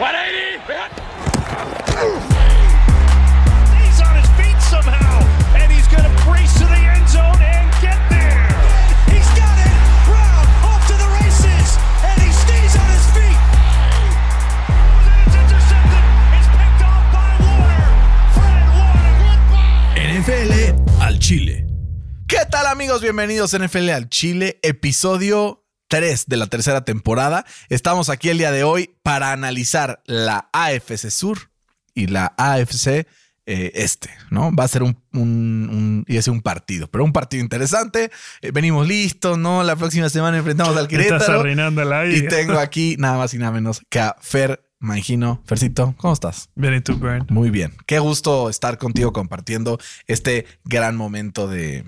He's on his feet somehow, and he's going to brace to the end zone and get there. He's got it. Brown off to the races, and he stays on his feet. It's intercepted. It's picked off by Warner. Fred Warner. NFL al Chile. ¿Qué tal amigos? Bienvenidos a NFL al Chile, episodio 3 de la tercera temporada. Estamos aquí el día de hoy para analizar la AFC Sur y la AFC eh, Este, ¿no? Va a ser un, un, un- y es un partido, pero un partido interesante. Eh, venimos listos, ¿no? La próxima semana enfrentamos al Estás Querétaro. la Y tengo aquí nada más y nada menos que a Fer Mangino. Fercito, ¿cómo estás? Bien, ¿y tú, Bern? Muy bien. Qué gusto estar contigo compartiendo este gran momento de,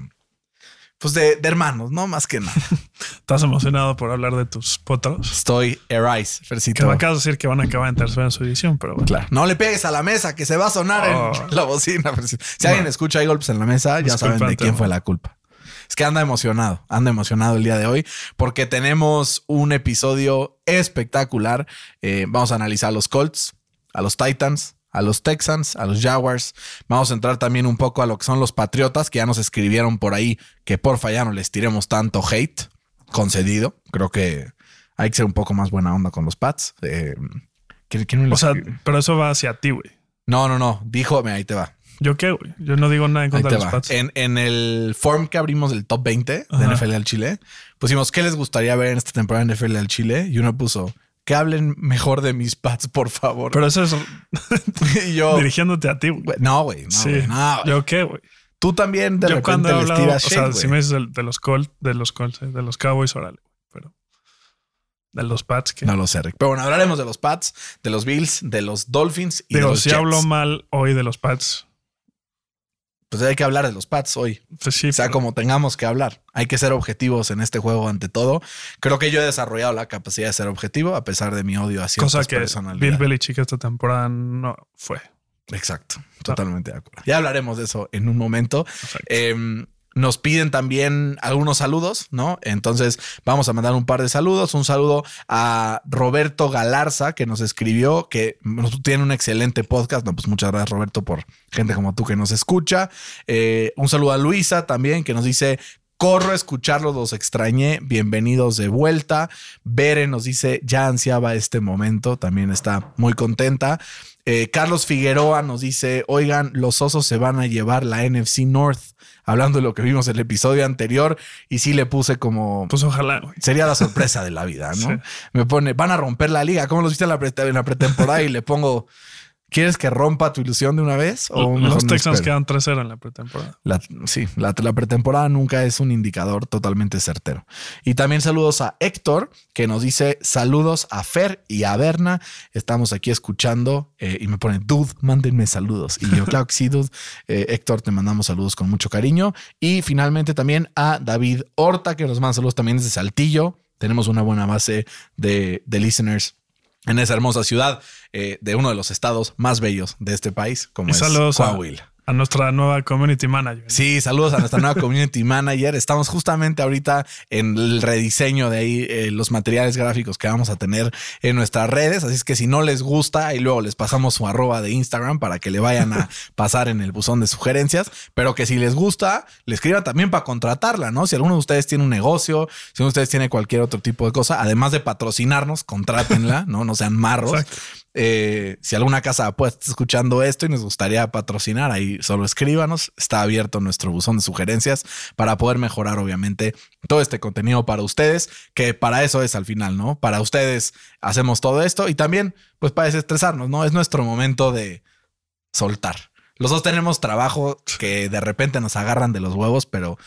pues de, de hermanos, ¿no? Más que nada. ¿Estás emocionado por hablar de tus potros? Estoy Erais, Que Fercito. me acabas de decir que van a acabar en tercera en su edición, pero bueno. Claro. No le pegues a la mesa, que se va a sonar Oh. en la bocina. Fercito. Si alguien escucha hay golpes en la mesa, ya saben de quién fue la culpa. Es que anda emocionado, anda emocionado el día de hoy porque tenemos un episodio espectacular. Eh, vamos a analizar a los Colts, a los Titans, a los Texans, a los Jaguars. Vamos a entrar también un poco a lo que son los Patriotas, que ya nos escribieron por ahí que porfa ya no les tiremos tanto hate concedido. Creo que hay que ser un poco más buena onda con los Pats. Eh, ¿quién- quién me lo O sea, pero eso va hacia ti, güey. no, no, no. Dijo, mira, ahí te va. ¿Yo qué, güey? Yo no digo nada en contra de los va. Pats. En, en el form que abrimos del top 20 de. NFL al Chile, pusimos qué les gustaría ver en esta temporada de NFL al Chile y uno puso que hablen mejor de mis Pats, por favor. Pero eso es yo, dirigiéndote a ti, güey. no, güey, no, sí. no. ¿Yo qué, güey? Tú también de Yo cuando repente he les hablado, o sea, si me dices de, los Colts, de los Colts, eh, de los Cowboys, órale. Pero de los Pats, que No lo sé, Rick. Pero bueno, hablaremos de los Pats, de los Bills, de los Dolphins y de digo, los si Jets. hablo mal hoy de los Pats, Pues hay que hablar de los Pats hoy. pues sí. O sea, pero- como tengamos que hablar. Hay que ser objetivos en este juego ante todo. Creo que yo he desarrollado la capacidad de ser objetivo a pesar de mi odio hacia cosa que Bill. Belichick esta temporada no fue. Exacto, totalmente de acuerdo. Ya hablaremos de eso en un momento. Eh, nos piden también algunos saludos, ¿no? Entonces vamos a mandar un par de saludos. Un saludo a Roberto Galarza que nos escribió que tiene un excelente podcast. No, pues muchas gracias Roberto por gente como tú que nos escucha. Eh, un saludo a Luisa también que nos dice Corro a escucharlos, los extrañé. Bienvenidos de vuelta. Bere nos dice, ya ansiaba este momento. También está muy contenta. Eh, Carlos Figueroa nos dice, oigan, los osos se van a llevar la NFC North. Hablando de lo que vimos en el episodio anterior. Y sí le puse como... Pues ojalá, güey. Sería la sorpresa de la vida, ¿no? Sí. Me pone, van a romper la liga. ¿Cómo los viste en la, pre- en la pretemporada? y le pongo, ¿quieres que rompa tu ilusión de una vez? O Los Texans espero? quedan 3-0 en la pretemporada. La- sí, la, la pretemporada nunca es un indicador totalmente certero. Y también saludos a Héctor, que nos dice saludos a Fer y a Berna. Estamos aquí escuchando eh, y me pone, dude, mándenme saludos. Y yo, claro que sí, dude. Eh, Héctor, te mandamos saludos con mucho cariño. Y finalmente también a David Horta, que nos manda saludos también desde Saltillo. Tenemos una buena base de, de listeners en esa hermosa ciudad eh, de uno de los estados más bellos de este país, como Y es Coahuila. A nuestra nueva community manager. Sí, saludos a nuestra nueva community manager. Estamos justamente ahorita en el rediseño de ahí eh, los materiales gráficos que vamos a tener en nuestras redes. Así es que si no les gusta, y luego les pasamos su arroba de Instagram para que le vayan a pasar en el buzón de sugerencias. Pero que si les gusta, le escriban también para contratarla, ¿no? Si alguno de ustedes tiene un negocio, si uno de ustedes tiene cualquier otro tipo de cosa, además de patrocinarnos, contrátenla, ¿no? No sean marros. Exacto. Eh, si alguna casa de apuestas está escuchando esto y nos gustaría patrocinar, ahí solo escríbanos. Está abierto nuestro buzón de sugerencias para poder mejorar, obviamente, todo este contenido para ustedes, que para eso es al final, ¿no? Para ustedes hacemos todo esto y también, pues, para desestresarnos, ¿no? Es nuestro momento de soltar. Los dos tenemos trabajo que de repente nos agarran de los huevos, pero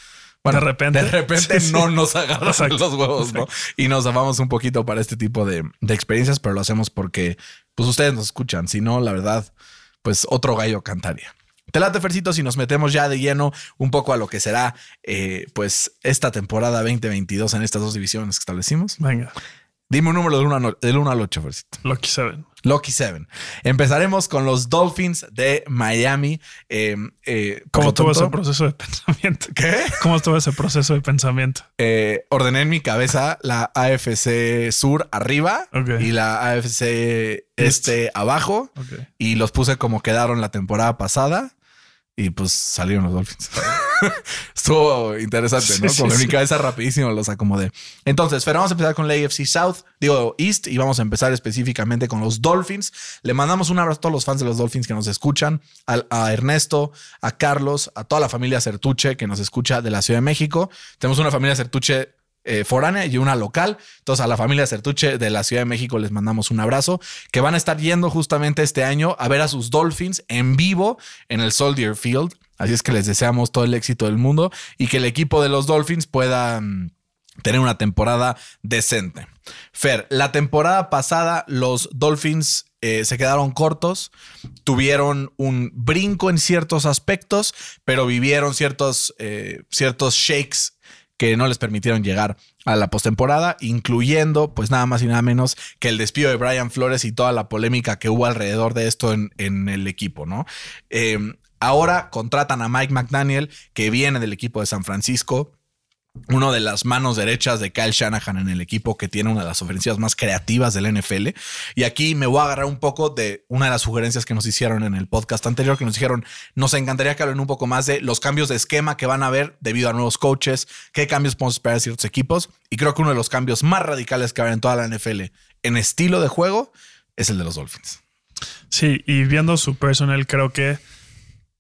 bueno, De repente. de repente Sí, sí. no nos agarran Exacto. los huevos, ¿no? Y nos amamos un poquito para este tipo de, de experiencias, pero lo hacemos porque pues ustedes nos escuchan. Si no, la verdad, pues otro gallo cantaría. Te late, Fercito, si nos metemos ya de lleno un poco a lo que será, eh, pues, esta temporada 2022 en estas dos divisiones que establecimos. Venga, Dime un número del 1 al, del 1 al 8, Fercito. Lucky Seven. Lucky Seven. Empezaremos con los Dolphins de Miami. Eh, eh, ¿Cómo estuvo ese proceso de pensamiento? ¿Qué? ¿Cómo estuvo ese proceso de pensamiento? Eh, ordené en mi cabeza la AFC Sur arriba y la AFC Este abajo Ok. y los puse como quedaron la temporada pasada y pues salieron los Dolphins. Estuvo interesante, ¿no? Sí, Como sí, en mi sí. cabeza rapidísimo los acomodé. Entonces, pero vamos a empezar con la AFC South, digo East, y vamos a empezar específicamente con los Dolphins. Le mandamos un abrazo a todos los fans de los Dolphins que nos escuchan, al- a, Ernesto, a Carlos, a toda la familia Certuche que nos escucha de la Ciudad de México. Tenemos una familia Certuche eh, foránea y una local. Entonces, a la familia Certuche de la Ciudad de México les mandamos un abrazo, que van a estar yendo justamente este año a ver a sus Dolphins en vivo en el Soldier Field. Así es que les deseamos todo el éxito del mundo y que el equipo de los Dolphins pueda mm, tener una temporada decente. Fer, la temporada pasada los Dolphins eh, se quedaron cortos, tuvieron un brinco en ciertos aspectos, pero vivieron ciertos, eh, ciertos shakes que no les permitieron llegar a la postemporada, incluyendo pues nada más y nada menos que el despido de Brian Flores y toda la polémica que hubo alrededor de esto en, en el equipo, ¿no? Eh, ahora contratan a Mike McDaniel, que viene del equipo de San Francisco, uno de las manos derechas de Kyle Shanahan en el equipo que tiene una de las ofensivas más creativas del NFL. Y aquí me voy a agarrar un poco de una de las sugerencias que nos hicieron en el podcast anterior, que nos dijeron, nos encantaría que hablen un poco más de los cambios de esquema que van a haber debido a nuevos coaches, qué cambios podemos esperar de ciertos equipos. Y creo que uno de los cambios más radicales que va en toda la NFL en estilo de juego es el de los Dolphins. Sí, y viendo su personal, creo que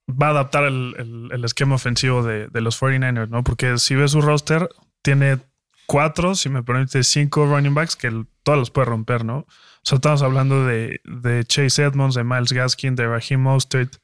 va a adaptar el, el- esquema ofensivo de, de los 49ers, ¿no? Porque si ves su roster, tiene cuatro, si me permite, cinco running backs que el- todos los puede romper, ¿no? O sea, estamos hablando de, de Chase Edmonds, de Miles Gaskin, de Raheem Mostert.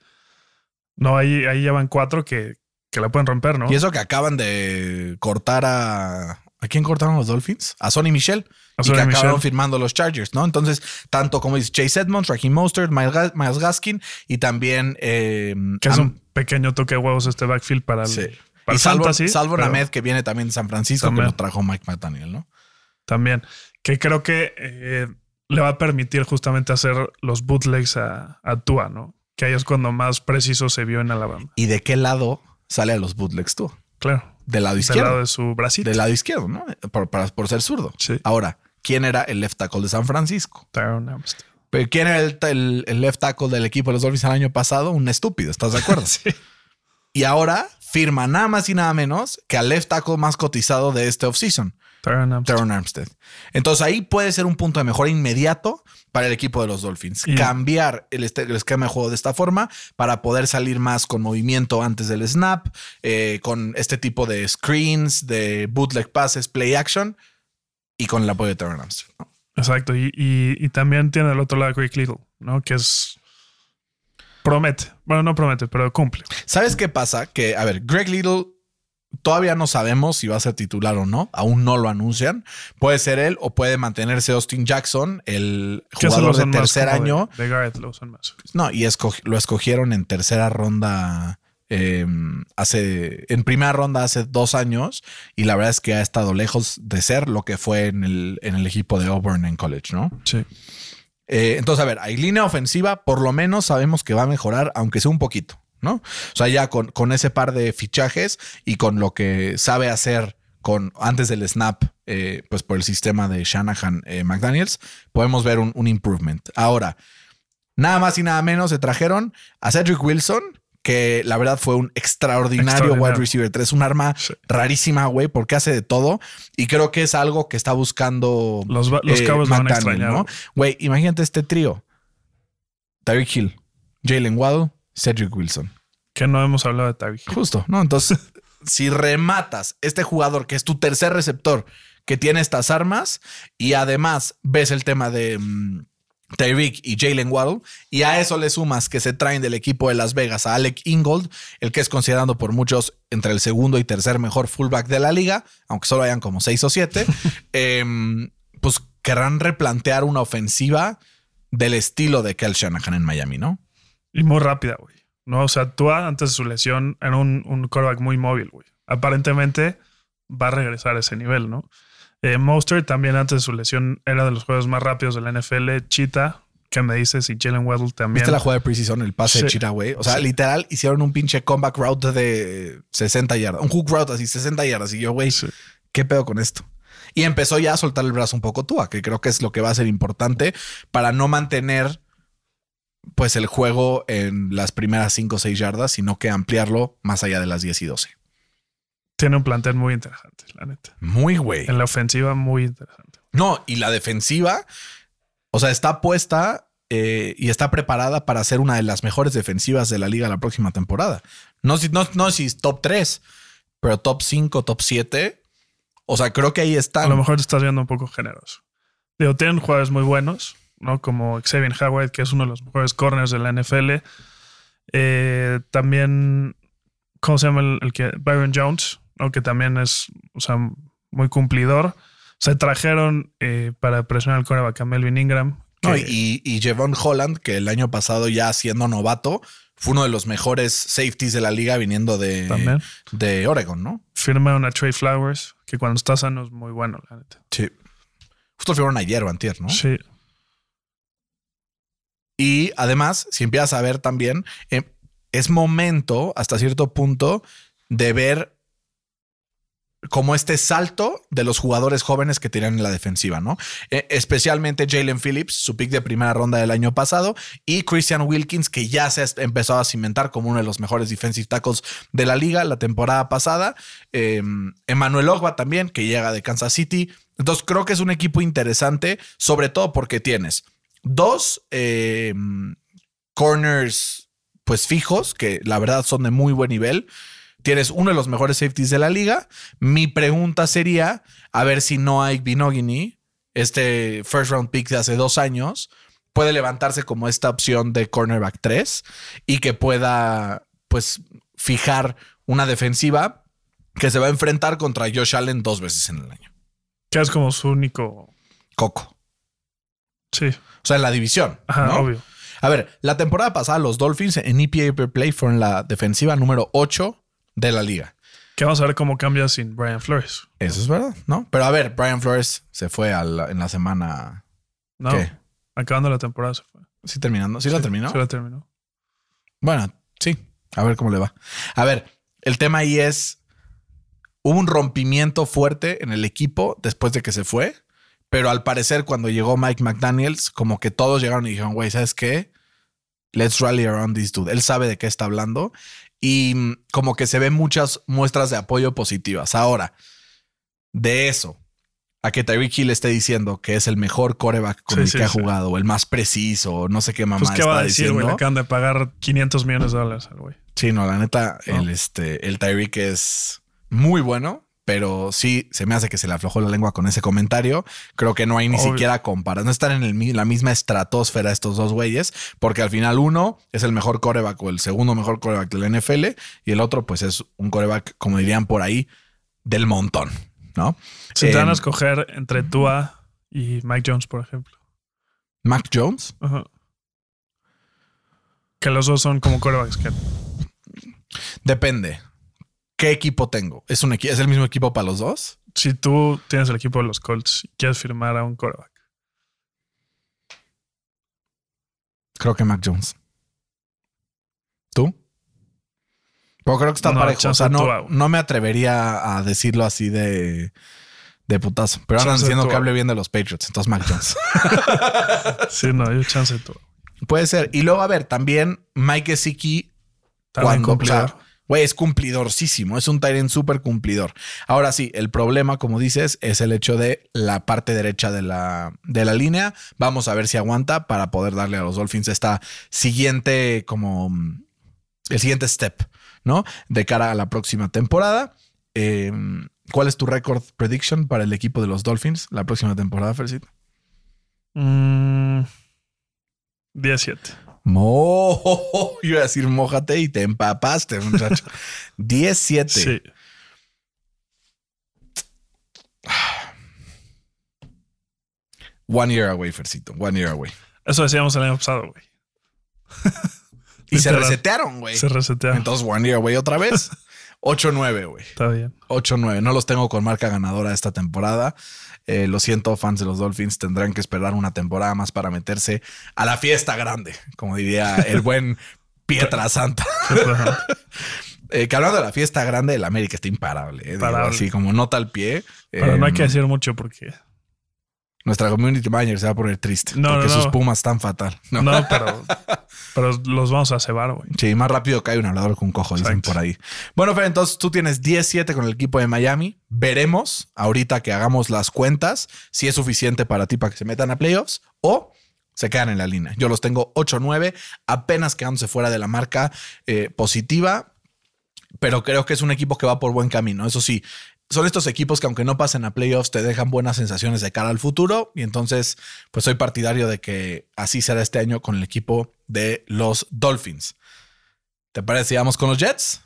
No, ahí, ahí ya cuatro que, que la pueden romper, ¿no? Y eso que acaban de cortar a... ¿A quién cortaron los Dolphins? A Sonny Michel. A y Sonny que acabaron firmando los Chargers, ¿no? Entonces, tanto como dice Chase Edmonds, Raheem Mostert, Miles, Ga- Miles Gaskin y también... eh, que es un pequeño toque de huevos este backfield para el, Sí. para y salvo, fantasy, salvo Named, que viene también de San Francisco, También. que lo trajo Mike McDaniel, ¿no? también. Que creo que eh, le va a permitir justamente hacer los bootlegs a, a Tua, ¿no? Que ahí es cuando más preciso se vio en Alabama. ¿Y de qué lado sale a los bootlegs tú? Claro. Del lado Del izquierdo. lado de su bracito. Del lado izquierdo, ¿no? Por, para- por ser zurdo. Sí. Ahora, ¿quién era el left tackle de San Francisco? Armstead. Pero ¿Quién era el, el- el left tackle del equipo de los Dolphins el año pasado? Un estúpido, ¿estás de acuerdo? Sí. Y ahora firma nada más y nada menos que al left tackle más cotizado de este offseason, Tyron Armstead. Teron Armstead. Entonces ahí puede ser un punto de mejora inmediato para el equipo de los Dolphins. Cambiar el, este- el esquema de juego de esta forma para poder salir más con movimiento antes del snap, eh, con este tipo de screens, de bootleg passes, play action y con el apoyo de Teron Armstead. ¿no? Exacto. Y, y- y también tiene el otro lado Greg Little, ¿no? Que es. Promete. Bueno, no promete, pero cumple. ¿Sabes qué pasa? Que, a ver, Greg Little todavía no sabemos si va a ser titular o no. Aún no lo anuncian. Puede ser él o puede mantenerse Austin Jackson, el jugador de tercer como de- año. De, Garrett lo usan más. No, y lo escogieron en tercera ronda. eh, hace en primera ronda hace dos años y la verdad es que ha estado lejos de ser lo que fue en el, en el equipo de Auburn en college, ¿no? Sí. Eh, entonces, a ver, hay línea ofensiva, por lo menos sabemos que va a mejorar, aunque sea un poquito, ¿no? O sea, ya con, con ese par de fichajes y con lo que sabe hacer con antes del snap, eh, pues por el sistema de Shanahan eh, McDaniels, podemos ver un, un improvement. Ahora, nada más y nada menos se trajeron a Cedric Wilson, que la verdad fue un extraordinario, Extraordinario. wide receiver 3, un arma Sí. rarísima, güey, porque hace de todo. Y creo que es algo que está buscando Los, los eh, cabos van a extrañar. ¿no? Güey, imagínate este trío. Tyreek Hill, Jalen Waddle, Cedric Wilson. Que no hemos hablado de Hill. Justo, ¿no? Entonces, si rematas este jugador que es tu tercer receptor que tiene estas armas y además ves el tema de mm, Tyreek y Jalen Waddle y a eso le sumas que se traen del equipo de Las Vegas a Alec Ingold, el que es considerado por muchos entre el segundo y tercer mejor fullback de la liga, aunque solo hayan como seis o siete, em, pues querrán replantear una ofensiva del estilo de Kel Shanahan en Miami, ¿no? Y muy rápida, güey. No, o sea, Tua antes de su lesión era un, un quarterback muy móvil, güey. Aparentemente va a regresar a ese nivel, ¿no? Eh, Mostert también antes de su lesión era de los juegos más rápidos de la NFL. Cheetah, ¿qué me dices? Y Jalen Waddle también. ¿Viste la jugada de Precision, el pase de Sí. Chira, güey? O sea, literal, hicieron un pinche comeback route de 60 yardas. Un hook route así, 60 yardas. Y yo, güey, Sí. ¿qué pedo con esto? Y empezó ya a soltar el brazo un poco Tua, que creo que es lo que va a ser importante para no mantener pues el juego en las primeras 5 o 6 yardas, sino que ampliarlo más allá de las 10 y 12. Tiene un plantel muy interesante, la neta. Muy güey. En la ofensiva, muy interesante. No, y la defensiva, o sea, está puesta eh, y está preparada para ser una de las mejores defensivas de la liga la próxima temporada. No, si- no, no si es top 3, pero top 5, top 7. O sea, creo que ahí A están. lo mejor te estás viendo un poco generoso. Digo, tienen jugadores muy buenos, ¿no? Como Xavier Howard, que es uno de los mejores corners de la NFL. Eh, también, ¿cómo se llama el, el que? Byron Jones, ¿no? Que también es, o sea, muy cumplidor. Se trajeron eh, para presionar al coreback a Melvin Ingram. No, y, y Javon Holland, que el año pasado ya siendo novato, fue uno de los mejores safeties de la liga viniendo de, También. de Oregon, ¿no? firmaron a Trey Flowers, que cuando está sano es muy bueno, la neta. Sí. Justo firmaron ayer o antier, ¿no? Sí. Y además, si empiezas a ver también, eh, es momento hasta cierto punto de ver como este salto de los jugadores jóvenes que tienen en la defensiva, ¿no? Eh, especialmente Jalen Phillips, su pick de primera ronda del año pasado, y Christian Wilkins, que ya se ha empezado a cimentar como uno de los mejores defensive tackles de la liga la temporada pasada. Eh, Emmanuel Ogba también, que llega de Kansas City. Entonces creo que es un equipo interesante, sobre todo porque tienes dos eh, corners pues fijos, que la verdad son de muy buen nivel. Tienes uno de los mejores safeties de la liga. Mi pregunta sería a ver si no hay Binogini, este first round pick de hace dos años, puede levantarse como esta opción de cornerback 3 y que pueda pues fijar una defensiva que se va a enfrentar contra Josh Allen dos veces en el año. Que es como su único. Coco. Sí. O sea, en la división. Ajá, ¿no? obvio. A ver, la temporada pasada los Dolphins en EPA per play fueron la defensiva número 8 de la liga. Que vamos a ver cómo cambia sin Brian Flores. Eso es verdad, ¿no? Pero a ver, Brian Flores se fue a la- en la semana. No. ¿Qué? Acabando la temporada se fue. Sí, terminando. ¿Sí, la terminó? Se la terminó. Bueno, sí. A ver cómo le va. A ver, el tema ahí es. Hubo un rompimiento fuerte en el equipo después de que se fue. Pero al parecer, cuando llegó Mike McDaniels, como que todos llegaron y dijeron, güey, ¿sabes qué? Let's rally around this dude. Él sabe de qué está hablando. Y mm, como que se ven muchas muestras de apoyo positivas. Ahora, de eso a que Tyreek Hill esté diciendo que es el mejor coreback con Sí, el sí, que ha sí. jugado, o el más preciso, o no sé qué mamá Pues, ¿qué está va a decir, güey? Le acaban de pagar 500 millones de dólares al güey. Sí, no, la neta, ¿No? el, este, el Tyreek es muy bueno, pero sí se me hace que se le aflojó la lengua con ese comentario. Creo que no hay ni Obvio. siquiera comparación. No están en el la misma estratosfera estos dos güeyes, porque al final uno es el mejor coreback o el segundo mejor coreback de la NFL y el otro, pues es un coreback, como dirían por ahí, del montón, ¿no? Si te van a Em, escoger entre Tua y Mike Jones, por ejemplo. Mac Jones. Ajá. Que los dos son como corebacks que Depende. ¿Qué equipo tengo? ¿Es, un ¿Es el mismo equipo para los dos? si tú tienes el equipo de los Colts y quieres firmar a un coreback. Creo que Mac Jones. ¿Tú? Pero creo que está No, parejo. O sea, no, no me atrevería a decirlo así de, de putazo. Pero andan Chance diciendo que hable bien de los Patriots. Entonces, Mac Jones. Sí, no, yo chance tú. Puede ser. Y luego, a ver, también Mike Gesicki También cuando, o sea, güey, es cumplidorcísimo. Es un Tyrant súper cumplidor. Ahora sí, el problema, como dices, es el hecho de la parte derecha de la, de la línea. Vamos a ver si aguanta para poder darle a los Dolphins esta siguiente, como mm, el siguiente step, ¿no? De cara a la próxima temporada. Eh, ¿Cuál es tu record prediction para el equipo de los Dolphins la próxima temporada, Fercito? Mm, 17. Mo, yo iba a decir mojate y te empapaste, muchacho. 17. Sí. One year away, Fercito. One year away. Eso decíamos el año pasado, güey. Y se resetearon, güey. Se resetea. Entonces, one year away otra vez. 8-9, güey. Está bien. 8-9. No los tengo con marca ganadora esta temporada. Eh, lo siento, fans de los Dolphins, tendrán que esperar una temporada más para meterse a la fiesta grande, como diría el buen Pietra Santa. Eh, que hablando de la fiesta grande, el América está imparable. eh, digo, Imparable. así como nota al pie. Pero no hay Eh, que decir mucho porque. Nuestra community manager se va a poner triste No, porque no, sus pumas están fatal. No. No, pero, pero los vamos a cebar, güey. Sí, más rápido cae un hablador con un cojo, dicen por ahí. Bueno, Fer, entonces tú tienes 10-7 con el equipo de Miami. Veremos ahorita que hagamos las cuentas si es suficiente para ti para que se metan a playoffs o se quedan en la línea. Yo los tengo 8-9, apenas quedándose fuera de la marca eh, positiva, pero creo que es un equipo que va por buen camino. Eso sí, son estos equipos que aunque no pasen a playoffs te dejan buenas sensaciones de cara al futuro y entonces pues soy partidario de que así será este año con el equipo de los Dolphins. ¿Te parece? vamos con los Jets.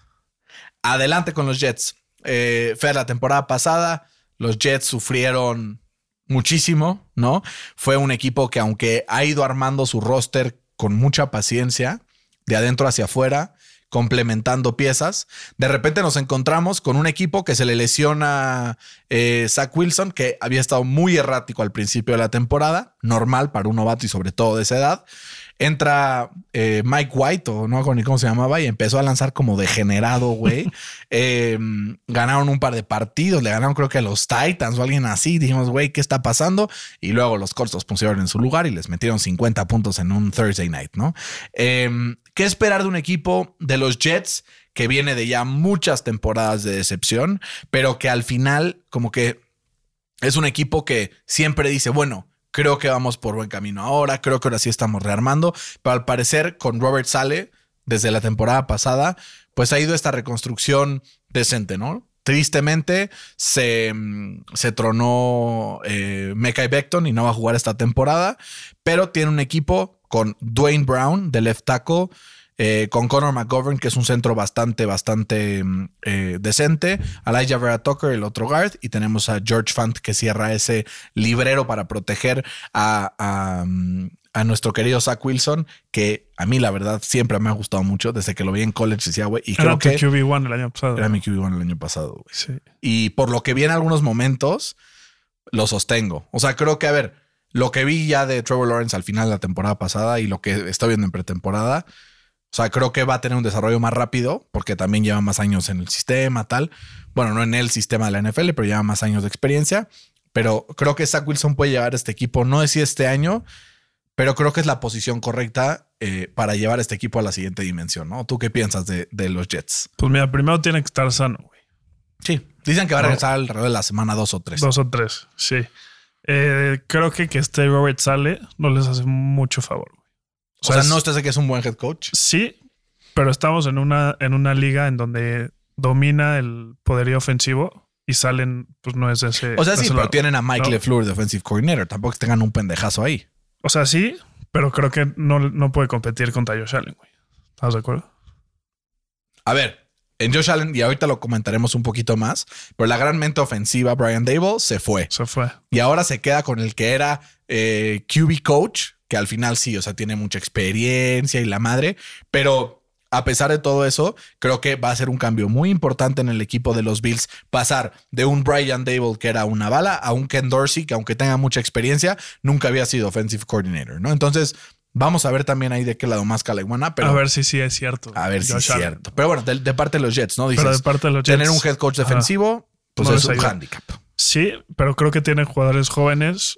Adelante con los Jets. Eh, Fer, la temporada pasada los Jets sufrieron muchísimo, ¿no? Fue un equipo que aunque ha ido armando su roster con mucha paciencia, de adentro hacia afuera, complementando piezas, de repente nos encontramos con un equipo que se le lesiona eh, Zach Wilson, que había estado muy errático al principio de la temporada, normal para un novato y sobre todo de esa edad. Entra eh, Mike White, o no hago ni cómo se llamaba, y empezó a lanzar como degenerado, güey. Eh, ganaron un par de partidos, le ganaron creo que a los Titans o alguien así. Dijimos, güey, ¿qué está pasando? Y luego los Colts los pusieron en su lugar y les metieron 50 puntos en un Thursday night, ¿no? Eh, ¿Qué esperar de un equipo de los Jets que viene de ya muchas temporadas de decepción, pero que al final como que es un equipo que siempre dice, bueno, creo que vamos por buen camino ahora, creo que ahora sí estamos rearmando, pero al parecer con Robert Sale, desde la temporada pasada, pues ha ido esta reconstrucción decente, ¿no? Tristemente se, mm, se tronó eh, Mekai Beckton y no va a jugar esta temporada, pero tiene un equipo con Dwayne Brown de left tackle, eh, con Conor McGovern, que es un centro bastante, bastante mm, eh, decente, Elijah Vera Tucker, el otro guard, y tenemos a George Fant que cierra ese librero para proteger a, a, mm, a nuestro querido Zach Wilson, que a mí la verdad siempre me ha gustado mucho desde que lo vi en college, decía, güey, y creo Era tu que QB1 el año pasado. era mi QB1 el año pasado, güey. Sí. Y por lo que vi en algunos momentos, lo sostengo. O sea, creo que, a ver, lo que vi ya de Trevor Lawrence al final de la temporada pasada y lo que estoy viendo en pretemporada, o sea, creo que va a tener un desarrollo más rápido porque también lleva más años en el sistema, tal. Bueno, no en el sistema de la NFL, pero lleva más años de experiencia. Pero creo que Zach Wilson puede llevar a este equipo, no decía este año, pero creo que es la posición correcta eh, para llevar a este equipo a la siguiente dimensión, ¿no? ¿Tú qué piensas de, de los Jets? Pues mira, primero tiene que estar sano, güey. Sí. Dicen que va a No. regresar alrededor de la semana 2 o 3. Dos o tres, sí. Eh, creo que que este Robert sale no les hace mucho favor, güey. O sea, no usted que es un buen head coach. Sí, pero estamos en una, en una liga en donde domina el poderío ofensivo y salen, pues no es ese. O sea, sí, pero lado. tienen a Mike No. LeFleur de offensive coordinator. Tampoco es que tengan un pendejazo ahí. O sea, sí, pero creo que no, no puede competir contra Josh Allen, güey. ¿Estás de acuerdo? A ver, en Josh Allen, y ahorita lo comentaremos un poquito más, pero la gran mente ofensiva, Brian Dable, se fue. Se fue. Y ahora se queda con el que era eh, QB coach, que al final sí, o sea, tiene mucha experiencia y la madre, pero a pesar de todo eso, creo que va a ser un cambio muy importante en el equipo de los Bills pasar de un Brian Dable que era una bala a un Ken Dorsey que aunque tenga mucha experiencia, nunca había sido offensive coordinator, ¿no? Entonces, vamos a ver también ahí de qué lado más caleguana, pero a ver si sí es cierto. a ver si es cierto. Pero bueno, de, de parte de los Jets, ¿no? Dices, Pero de parte de los Jets. tener un head coach ajá. defensivo, pues No es un handicap. Sí, pero creo que tienen jugadores jóvenes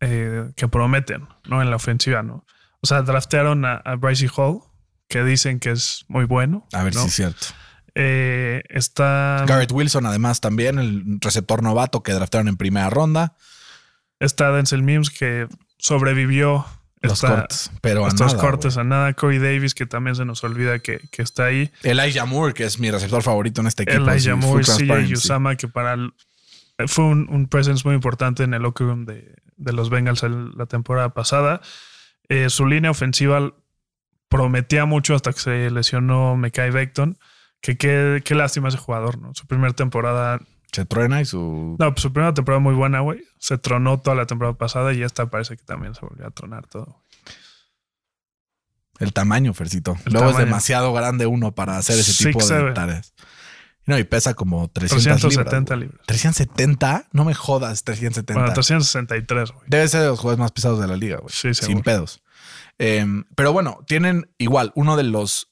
eh, que prometen, ¿no? En la ofensiva, ¿no? O sea, draftearon a, a Bryce Hall, que dicen que es muy bueno. A ver ¿no? si es cierto. Eh, está, Garrett Wilson, además, también, el receptor novato que draftaron en primera ronda. está Denzel Mims, que sobrevivió Los cortes. Pero a estos nada, cortes a nada. Corey Davis, que también se nos olvida que, que está ahí. Elijah Moore, que es mi receptor favorito en este equipo. Elijah Moore, CJ. Usama, que para el- fue un, un presence muy importante en el locker room de, de los Bengals el- la temporada pasada. Eh, su línea ofensiva prometía mucho hasta que se lesionó Mekai Beckton. Que qué, qué lástima ese jugador, ¿no? Su primera temporada. Se truena y su. No, pues su primera temporada muy buena, güey. Se tronó toda la temporada pasada y esta parece que también se volvió a tronar todo. El tamaño, Fercito. El Luego es demasiado grande uno para hacer ese tipo de 6'7". tareas. No, y pesa como 300 370 libras. libras. 370, no me jodas, 370. Bueno, 363, güey. Debe ser de los jugadores más pesados de la liga, güey. Sí, Sin seguro. pedos. Em, pero bueno, tienen igual uno de los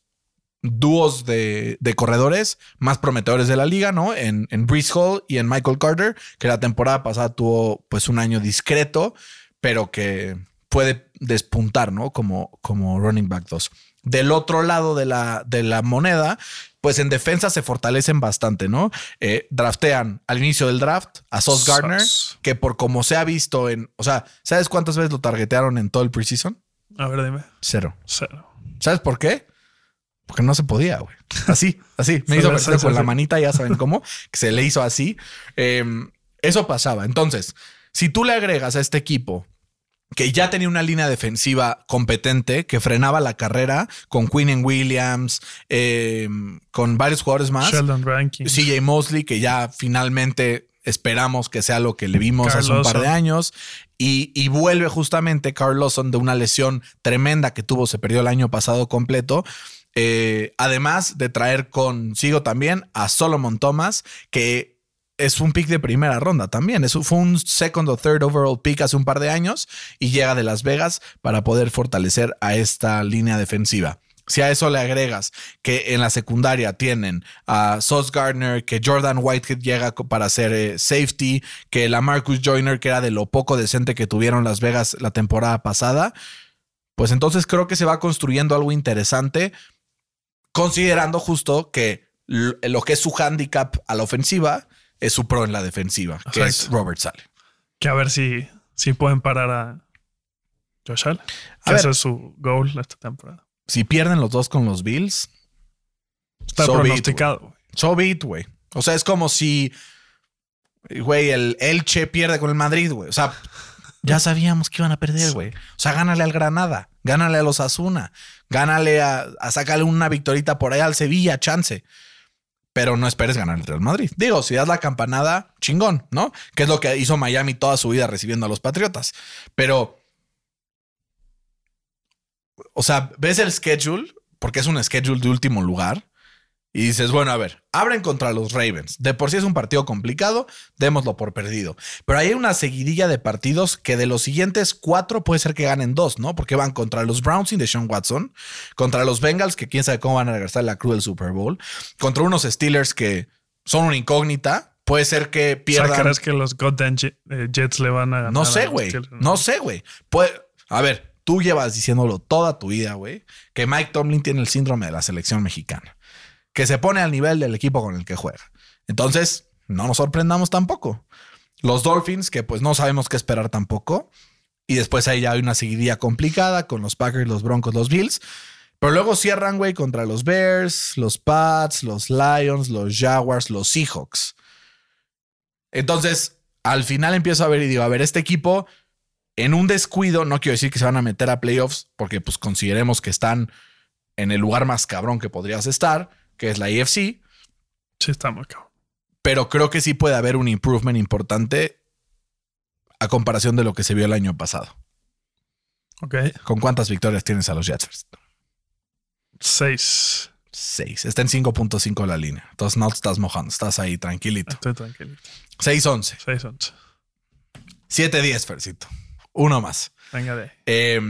dúos de, de corredores más prometedores de la liga, ¿no? En, en Brees Hall y en Michael Carter, que la temporada pasada tuvo pues un año discreto, pero que puede despuntar, ¿no? Como, como running back 2. Del otro lado de la, de la moneda, pues en defensa se fortalecen bastante, ¿no? Eh, draftean al inicio del draft a Sauce Gardner, que por como se ha visto en, o sea, ¿sabes cuántas veces lo targetearon en todo el preseason? A ver, dime. Cero. Cero. ¿Sabes por qué? Porque no se podía, güey. Así, así. Me Sí, hizo sí, parecer sí, con la sí. manita, ya saben cómo, que se le hizo así. Eh, eso pasaba. Entonces, si tú le agregas a este equipo que ya tenía una línea defensiva competente, que frenaba la carrera con Quinn and Williams, eh, con varios jugadores más. Sheldon Rankin. CJ Mosley, que ya finalmente esperamos que sea lo que le vimos Carl hace un par de años. Y, y vuelve justamente Carl Lawson de una lesión tremenda que tuvo, se perdió el año pasado completo. Eh, además de traer consigo también a Solomon Thomas, que es un pick de primera ronda también. Eso fue un second o third overall pick hace un par de años y llega de Las Vegas para poder fortalecer a esta línea defensiva. Si a eso le agregas que en la secundaria tienen a Sauce Gardner, que Jordan Whitehead llega para hacer eh, safety, que la Marcus Joyner, que era de lo poco decente que tuvieron Las Vegas la temporada pasada, pues entonces creo que se va construyendo algo interesante, considerando justo que lo que es su handicap a la ofensiva es su pro en la defensiva, que es. Robert Sale. Que a ver si, si pueden parar a Josh Allen. A Que ver. ese es su goal esta temporada. Si pierden los dos con los Bills, Está So pronosticado. So be it, güey. O sea, es como si, güey, el Elche pierde con el Madrid, güey. O sea, ya sabíamos que iban a perder, güey. O sea, gánale al Granada, gánale a los Asuna, gánale a, a sacarle una victorita por ahí al Sevilla, chance. Pero no esperes ganar el Real Madrid. Digo, si das la campanada, chingón, ¿no? Que es lo que hizo Miami toda su vida recibiendo a los Patriotas. Pero, o sea, ves el schedule, porque es un schedule de último lugar. Y dices, bueno, a ver, abren contra los Ravens. De por sí es un partido complicado, démoslo por perdido. Pero hay una seguidilla de partidos que de los siguientes cuatro puede ser que ganen dos, ¿no? Porque van contra los Browns y de Sean Watson, contra los Bengals, que quién sabe cómo van a regresar a la cruz del Super Bowl, contra unos Steelers que son una incógnita. Puede ser que O sea, pierdan. ¿crees que los Goddamn eh, Jets le van a ganar? No sé, güey. No sé, güey. Puede- A ver, tú llevas diciéndolo toda tu vida, güey, que Mike Tomlin tiene el síndrome de la selección mexicana, que se pone al nivel del equipo con el que juega. Entonces, no nos sorprendamos tampoco. Los Dolphins, que pues no sabemos qué esperar tampoco. Y después ahí ya hay una seguidilla complicada con los Packers, los Broncos, los Bills. Pero luego cierran, güey, contra los Bears, los Pats, los Lions, los Jaguars, los Seahawks. Entonces, al final empiezo a ver y digo, a ver, este equipo en un descuido, no quiero decir que se van a meter a playoffs, porque pues consideremos que están en el lugar más cabrón que podrías estar, que es la AFC, Sí, está muy cabrón. pero creo que sí puede haber un improvement importante a comparación de lo que se vio el año pasado. Ok. ¿Con cuántas victorias tienes a los Jets? Seis. Seis. Está en 5.5 la línea. Entonces no te estás mojando, estás ahí tranquilito. Estoy tranquilo. 6-11. Seis, once. 7-10, Fercito. Uno más. Venga de. Eh,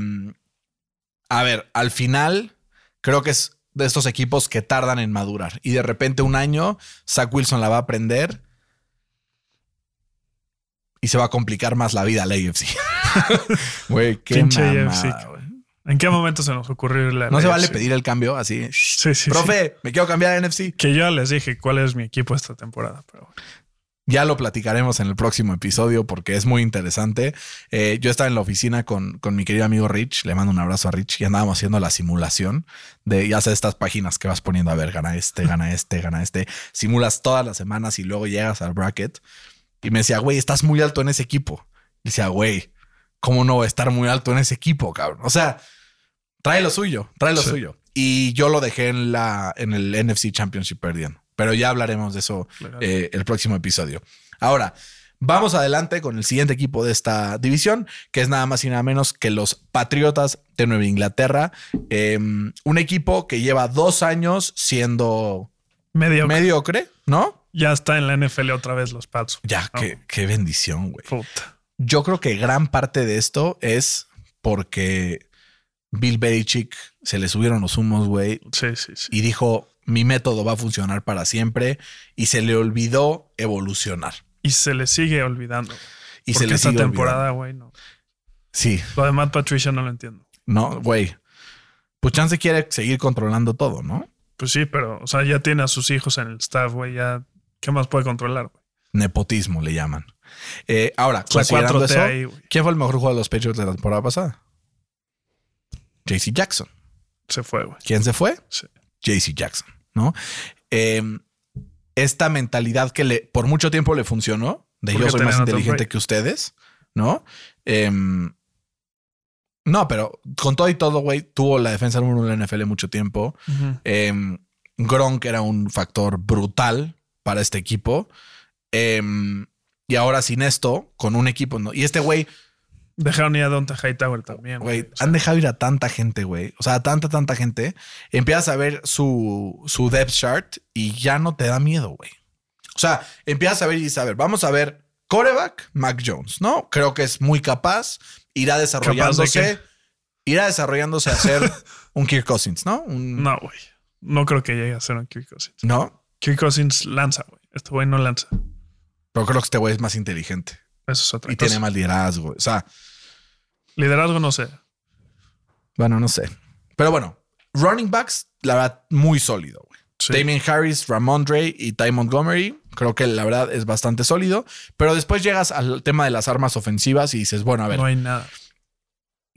a ver, al final creo que es de estos equipos que tardan en madurar y de repente un año Zach Wilson la va a aprender y se va a complicar más la vida a la AFC. Güey, qué Pinche mamada, AFC. ¿En qué momento se nos ocurrió la No se vale pedir el cambio así. "Shh, Sí, sí, Profe, me quiero cambiar a NFC. Que yo ya les dije cuál es mi equipo esta temporada. Pero bueno. Ya lo platicaremos en el próximo episodio porque es muy interesante. Eh, yo estaba en la oficina con, con mi querido amigo Rich, le mando un abrazo a Rich y andábamos haciendo la simulación de, ya sabes, estas páginas que vas poniendo, a ver, gana este, gana este, gana este. Simulas todas las semanas y luego llegas al bracket. Y me decía, güey, estás muy alto en ese equipo. Y decía, güey, ¿cómo no voy a estar muy alto en ese equipo, cabrón? O sea, trae lo suyo, trae lo Sí. suyo. Y yo lo dejé en, la, en el NFC Championship perdiendo. Pero ya hablaremos de eso eh, el próximo episodio. Ahora, vamos adelante con el siguiente equipo de esta división, que es nada más y nada menos que los Patriotas de Nueva Inglaterra. Eh, un equipo que lleva dos años siendo Medio. mediocre, ¿no? Ya está en la NFL otra vez los Pats. Ya, No. qué, qué bendición, güey. Puta. Yo creo que gran parte de esto es porque Bill Belichick se le subieron los humos, güey, Sí, sí, sí. y dijo, mi método va a funcionar para siempre, y se le olvidó evolucionar. Y se le sigue olvidando. Y porque se le esta sigue temporada, güey, no. Sí, Lo de Matt Patricia no lo entiendo. no, güey. Pues Chance quiere seguir controlando todo, ¿no? Pues sí, pero, o sea, ya tiene a sus hijos en el staff, güey. Ya, ¿qué más puede controlar, güey? Nepotismo le llaman. Eh, ahora, La considerando 4T eso, ahí. ¿quién fue el mejor jugador de los Patriots de la temporada pasada? JC Jackson. Se fue, güey. ¿Quién se fue? Sí. JC Jackson, ¿no? Eh, esta mentalidad que le, por mucho tiempo le funcionó, de Porque yo soy más inteligente que ustedes, ¿no? Eh, no, pero con todo y todo, güey, tuvo la defensa número uno de la NFL mucho tiempo. Ujú. Eh, Gronk era un factor brutal para este equipo. Eh, y ahora sin esto, con un equipo, ¿no? Y este güey, Dejaron ir a Donta Hightower también. güey, O sea, han dejado ir a tanta gente, güey. O sea, tanta, tanta gente. Empiezas a ver su, su depth chart y ya no te da miedo, güey. O sea, empiezas a ver y dices, a ver, vamos a ver coreback, Mac Jones, ¿no? Creo que es muy capaz, irá desarrollándose, irá desarrollándose a ser un Kirk Cousins, ¿no? Un- No, güey. No creo que llegue a ser un Kirk Cousins. no, Kirk Cousins lanza, güey. Este güey no lanza. pero creo que este güey es más inteligente Eso es otra y cosa. tiene más liderazgo. O sea, Liderazgo no sé. bueno, no sé. Pero bueno, running backs, la verdad, muy sólido, güey. Sí. Damien Harris, Ramondre y Ty Montgomery. Creo que la verdad es bastante sólido. Pero después llegas al tema de las armas ofensivas y dices, bueno, a ver, No hay nada.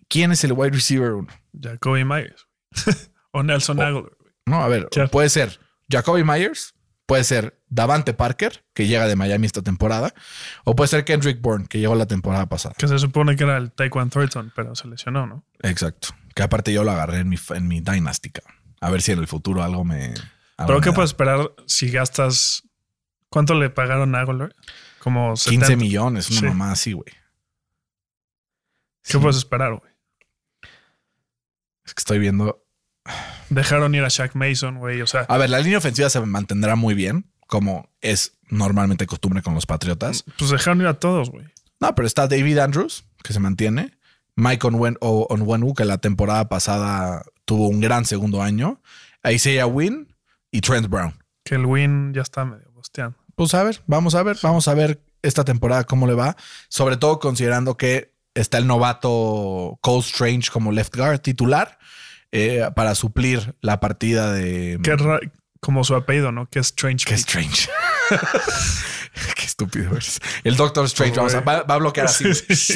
¿quién es el wide receiver uno? Jacoby Myers. o Nelson Aguilar. No, a ver, puede ser Jacoby Myers, puede ser Davante Parker, que llega de Miami esta temporada, o puede ser Kendrick Bourne, que llegó la temporada pasada. Que se supone que era el Taekwondo Thornton, pero se lesionó, ¿no? Exacto. Que aparte yo lo agarré en mi, en mi Dynasty. cabrón. A ver si en el futuro algo me. algo Pero ¿qué da. puedes esperar si gastas? ¿Cuánto le pagaron a Aguilar? Como 15 70. millones, una Sí. mamá así, güey. ¿Qué Sí, puedes esperar, güey? Es que estoy viendo. Dejaron ir a Shaq Mason, güey. O sea, A ver, la línea ofensiva se mantendrá muy bien, como es normalmente costumbre con los Patriotas. pues dejaron ir a todos, güey. No, pero está David Andrews, que se mantiene. Mike Onwen- Onwenu, que la temporada pasada tuvo un gran segundo año. Isaiah Wynn y Trent Brown. Que el win ya está medio bosteando. Pues a ver, vamos a ver, vamos a ver esta temporada cómo le va. Sobre todo considerando que está el novato Cole Strange como left guard titular eh, para suplir la partida de. Qué ra- como su apellido, ¿no? Que es Strange. Qué strange. Qué estúpido eres. El Doctor Strange vamos a- va, va a bloquear así. Sí.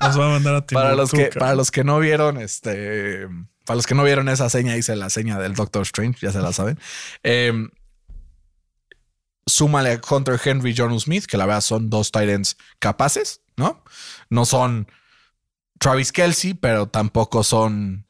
Nos va a mandar a para los que para los que no vieron este para los que no vieron esa seña hice la seña del Doctor Strange ya se la saben Eh, súmale a Hunter Henry y John Smith que la verdad son dos Titans capaces no no son Travis Kelsey pero tampoco son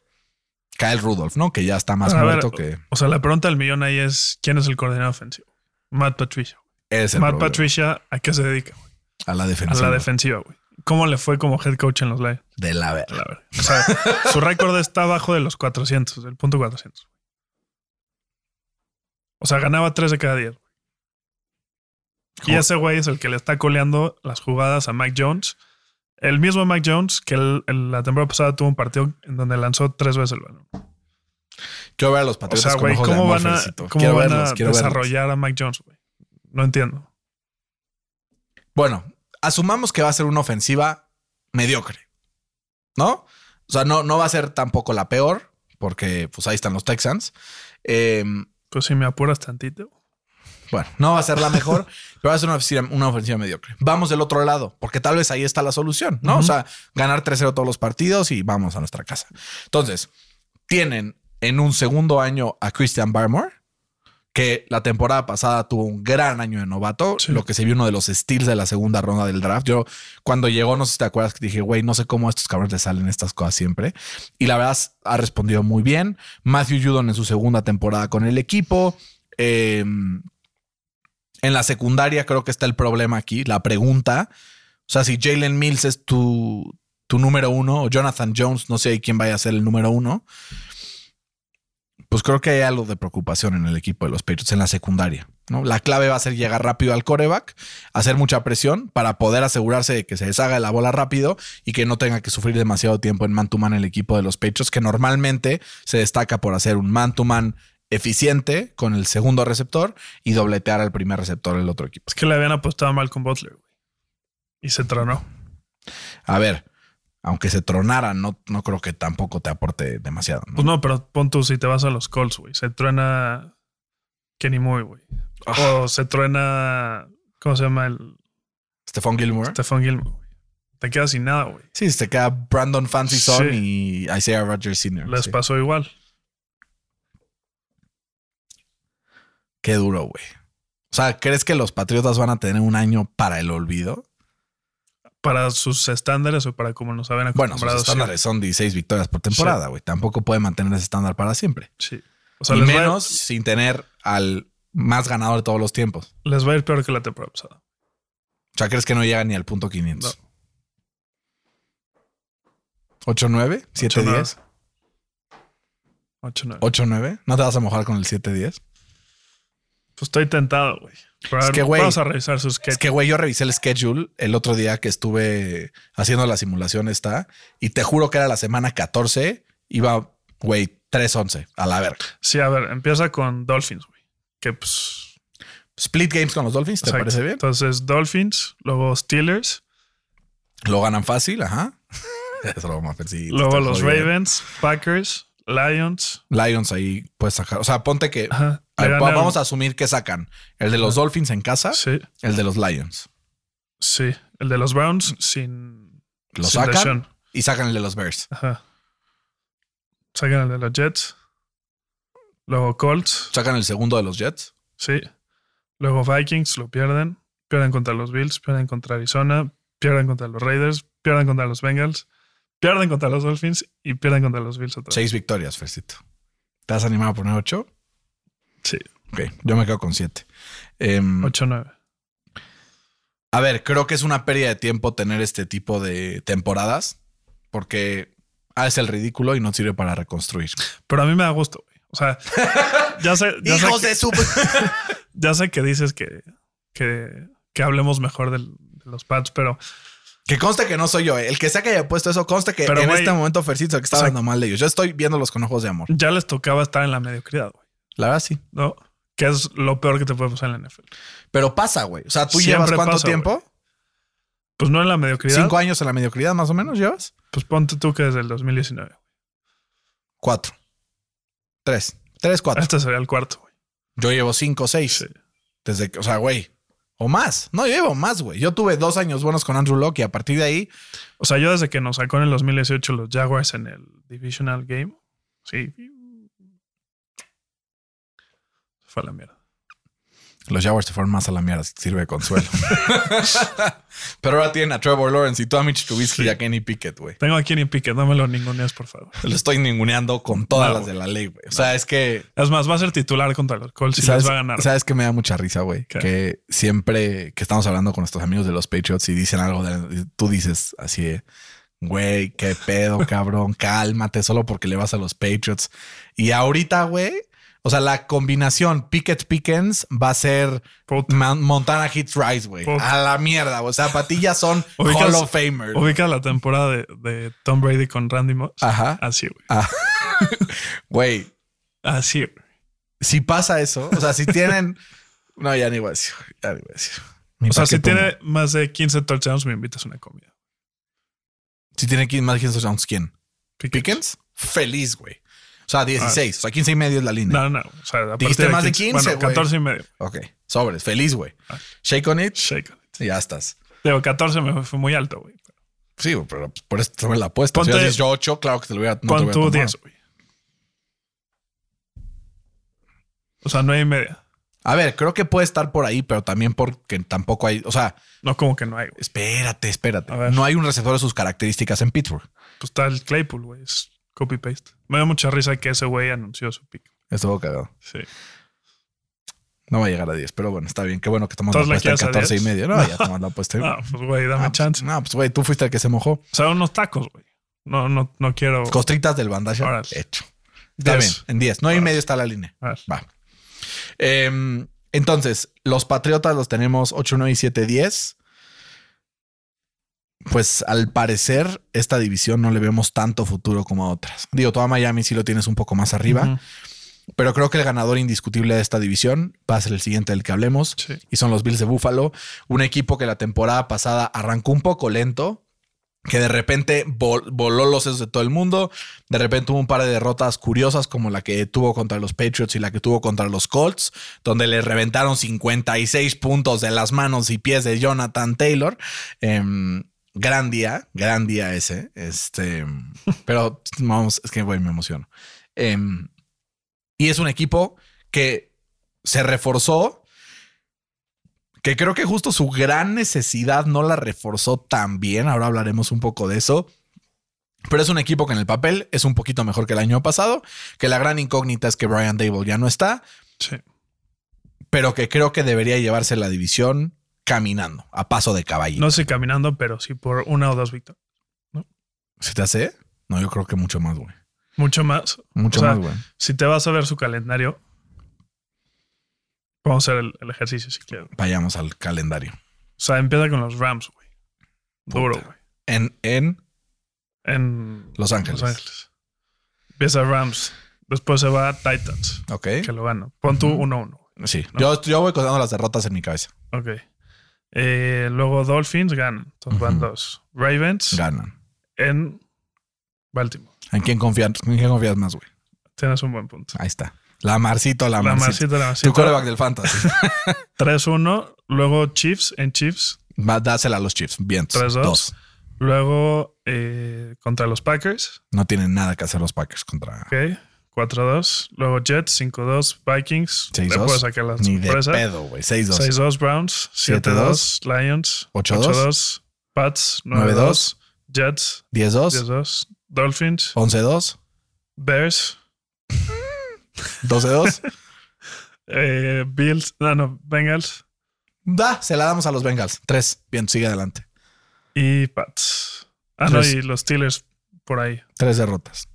Kyle Rudolph no que ya está más A ver, muerto que O sea, la pregunta del millón ahí es: ¿quién es el coordinador ofensivo? Matt Patricia. es el Matt problema. Patricia, ¿a qué se dedica? güey? a la A defensiva la defensiva, güey. ¿Cómo le fue como head coach en los Lions? de la A verga. O sea, su récord está abajo de los 400, del punto 400. O sea, ganaba 3 de cada 10. Y ese güey es el que le está coleando las jugadas a Mac Jones. El mismo Mac Jones que el- el- la temporada pasada tuvo un partido en donde lanzó tres veces el balón. quiero ver a los O Patriotas sea, con güey, ¿cómo van a, Fercito. cómo quiero van verlos a quiero verlos. desarrollar a Mac Jones, güey? No entiendo. Bueno, asumamos que va a ser una ofensiva mediocre, ¿no? O sea, no, no va a ser tampoco la peor, porque pues ahí están los Texans. Eh, Pues si me apuras tantito. Bueno, no va a ser la mejor, pero va a ser una ofensiva, una ofensiva mediocre. Vamos del otro lado, porque tal vez ahí está la solución, ¿no? O sea, ganar 3-0 todos los partidos y vamos a nuestra casa. Entonces, tienen en un segundo año a Christian Barmore, que la temporada pasada tuvo un gran año de novato, Sí. lo que se vio uno de los steals de la segunda ronda del draft. Yo cuando llegó, no sé si te acuerdas que dije, güey, no sé cómo a estos cabrones les salen estas cosas siempre. Y la verdad ha respondido muy bien. Matthew Judon en su segunda temporada con el equipo. Eh, en la secundaria creo que está el problema aquí, la pregunta. O sea, si Jalen Mills es tu, tu número uno o Jonathan Jones, no sé quién vaya a ser el número uno. pues creo que hay algo de preocupación en el equipo de los Patriots en la secundaria. ¿no? La clave va a ser llegar rápido al coreback, hacer mucha presión para poder asegurarse de que se deshaga de la bola rápido y que no tenga que sufrir demasiado tiempo en man-to-man el equipo de los Patriots, que normalmente se destaca por hacer un man-to-man eficiente con el segundo receptor y dobletear al primer receptor del otro equipo. Es que le habían apostado mal con Butler, güey. Y se tronó. A ver, aunque se tronara, no, no creo que tampoco te aporte demasiado. ¿no? Pues no, pero pon tú si te vas a los Colts, güey. Se truena Kenny Moore, güey. O se truena. ¿Cómo se llama el Stephon Gilmore. Stephon Gilmore, güey? Te quedas sin nada, güey. Sí, se queda Brandon Fancy Son Sí. y Isaiah Rodgers Sr. Les sí. pasó igual. Qué duro, güey. O sea, ¿crees que los Patriotas van a tener un año para el olvido? Para sus estándares o para como nos habían Bueno, sus acostumbrado. estándares son 16 victorias por temporada, güey. Tampoco puede mantener ese estándar para siempre. sí. Sí. O sea, y menos sin tener al más ganador de todos los tiempos. les va a ir peor que la temporada pasada. O sea, ¿crees que no llega ni al punto 500? No. 8-9, 7-10, 8-9. 8-9. ¿No te vas a mojar con el 7-10? Pues estoy tentado, güey. Es a ver, que, güey, Vamos a revisar sus. Es que, güey, yo revisé el schedule el otro día que estuve haciendo la simulación esta y te juro que era la semana 14. Iba, güey, 3-11 a la verga. Sí, a ver, empieza con Dolphins, güey. Que pues. Split games con los Dolphins, ¿te exacto. parece bien? Entonces, Dolphins, luego Steelers, Lo ganan fácil, ajá. Es broma, pero sí, te luego los jodiendo. Ravens, Packers, Lions. Lions ahí puedes sacar. O sea, ponte que. Ajá. Ver, vamos a asumir que sacan el de los Dolphins en casa, Sí, el de los Lions. sí. El de los Browns sin. Lo sin sacan y sacan el de los Bears. Ajá. Sacan el de los Jets. Luego Colts. Sacan el segundo de los Jets. Sí. Luego Vikings lo pierden. Pierden contra los Bills. Pierden contra Arizona. Pierden contra los Raiders. Pierden contra los Bengals. Pierden contra los Dolphins. Y pierden contra los Bills otra vez. Seis victorias, Fercito. ¿Te has animado a poner ocho? Sí. Ok, yo me quedo con siete. Em, 8-9. a ver, creo que es una pérdida de tiempo tener este tipo de temporadas porque hace el ridículo y no sirve para reconstruir. Pero a mí me da gusto, güey. O sea, ya sé, ya sé, ¡Hijos que, de su... ya sé que dices que, que, que hablemos mejor del- de los Pats, pero que conste que no soy yo. eh. El que sea que haya puesto eso, conste que Pero, en güey, este momento Fercito que está o sea- hablando mal de ellos. Yo estoy viéndolos con ojos de amor. ya les tocaba estar en la mediocridad, güey. La verdad sí. ¿No? Que es lo peor que te puede pasar en la NFL. Pero pasa, güey. O sea, ¿tú Siempre llevas cuánto pasa, tiempo? Pues no en la mediocridad. ¿Cinco años en la mediocridad más o menos llevas? Pues ponte tú que desde el 2019. Cuatro. Tres. Tres, cuatro. Este sería el cuarto, güey. Yo llevo cinco, seis. Sí. Desde que, o sea, güey. O más. No, yo llevo más, güey. Yo tuve dos años buenos con Andrew Locke y a partir de ahí, O sea, yo desde que nos sacó en el 2018 los Jaguars en el Divisional Game, sí. Fue a la mierda. los Jaguars se fueron más a la mierda, sirve de consuelo. Pero ahora tienen a Trevor Lawrence y tú a Mitch Trubisky y a Kenny Pickett, güey. Tengo aquí en Pickett, no me lo ningunees, por favor. Lo estoy ninguneando con todas No, las de la ley, güey. O sea, es que Es más, va a ser titular contra los Colts y ¿Sabes, les va a ganar. ¿Sabes que me da mucha risa, güey? Que siempre que estamos hablando con nuestros amigos de los Patriots y dicen algo, de, tú dices así de, güey, qué pedo, cabrón, cálmate, solo porque le vas a los Patriots. Y ahorita, güey, o sea, la combinación Pickett Pickens va a ser. Man- Montana Hits Rise, güey. A la mierda, o sea, patillas son Hall of Famer. Ubica la temporada de, de Tom Brady con Randy Moss. Ajá. Así, güey. Ah. Güey, Así, güey. si pasa eso, o sea, si tienen. No, ya ni voy a decir. Ya ni voy a decir. O sea, si pongo. tiene más de 15 touchdowns, me invitas a una comida. Si tiene más de 15 touchdowns, ¿quién? ¿Pickens? Feliz, güey. O sea, 16. O sea, 15 y medio es la línea. No, no. O sea, Dijiste más de 15, Bueno, güey. 14 y medio. Ok. Sobres. Feliz, güey. Ah. Shake on it. Shake on it. y Ya estás. Digo, 14 me fue muy alto, güey. Sí, pero por eso te tomé la apuesta. Si Ponte- hubieras dicho 8, claro que te lo hubiera, no Pon tú tomado. 10, güey. O sea, 9 y media. A ver, creo que puede estar por ahí, pero también porque tampoco hay. O sea, No, como que no hay, güey. espérate, espérate. No hay un receptor de sus características en Pittsburgh. Pues está el Claypool, güey. Es copy-paste. Me da mucha risa que ese güey anunció su pick. Estuvo cagado. Sí. No va a llegar a 10, pero bueno, está bien. Qué bueno que tomamos la ¿Entonces le apuesta en quieres a 14 y 10? medio. No, ya tomamos la apuesta. Ah, pues, güey, dame Ah, pues, chance. No, pues, güey, tú fuiste el que se mojó. O sea, unos tacos, güey. No, no, no quiero. Costritas del bandaje. Órale. Hecho. Está bien, Diez. en 10. 9 y medio está la línea. Ver. Va. Em, entonces, los Patriotas los tenemos 8, 9 y 7, 10. Pues al parecer, esta división no le vemos tanto futuro como a otras. Digo, toda Miami sí lo tienes un poco más arriba, pero creo que el ganador indiscutible de esta división va a ser el siguiente del que hablemos. Sí. Y son los Bills de Buffalo, un equipo que la temporada pasada arrancó un poco lento, que de repente vol- voló los sesos de todo el mundo. De repente tuvo un par de derrotas curiosas como la que tuvo contra los Patriots y la que tuvo contra los Colts, donde le reventaron 56 puntos de las manos y pies de Jonathan Taylor. Em, gran día, gran día ese. Este, pero vamos, es que güey, me emociono. Em, y es un equipo que se reforzó que creo que justo su gran necesidad no la reforzó tan bien. Ahora hablaremos un poco de eso. Pero es un equipo que en el papel es un poquito mejor que el año pasado, que la gran incógnita es que Brian Dable ya no está, Sí. pero que creo que debería llevarse la división caminando, a paso de caballito. No sé caminando, pero sí por una o dos victorias. ¿Se te hace? No, yo creo que mucho más, güey. Mucho más. Mucho O sea, más, güey. Si te vas a ver su calendario, vamos a hacer el, el ejercicio si quieres. Vayamos al calendario. O sea, empieza con los Rams, güey. Duro, güey. En, en En Los Ángeles. Los Ángeles. Empieza Rams. Después se va a Titans, ok. que lo ganan. Pon tú 1-1. Sí, ¿no? yo, yo voy contando las derrotas en mi cabeza. Ok. Eh, luego Dolphins ganan. Entonces van dos. Ravens Ganan. en Baltimore. ¿En quién confías, en quién confías más, güey? Tienes un buen punto. Ahí está. La Marcito, la, La Marcito. Marcita, la Tu Marcita. quarterback del fantasy. 3-1. Luego Chiefs en Chiefs. Va, dásela a los Chiefs. Bien. 3-2. Dos. Luego eh, contra los Packers. No tienen nada que hacer los Packers contra. Ok. 4-2. Luego Jets 5-2. Vikings. 6-2. Le puedo sacar las Ni de sorpresas. pedo, güey. 6-2. 6-2 Browns. 7-2 Lions. 8-2. 8-2 Pats. 9-2. 9-2 Jets. 10-2. 10-2 Dolphins. 11-2. Bears. 12-2. eh, Bills. No, no. Bengals. da, se la damos a los Bengals. 3. Bien, sigue adelante. Y Pats. Ah, no. Tres. Y los Steelers por ahí. 3 derrotas.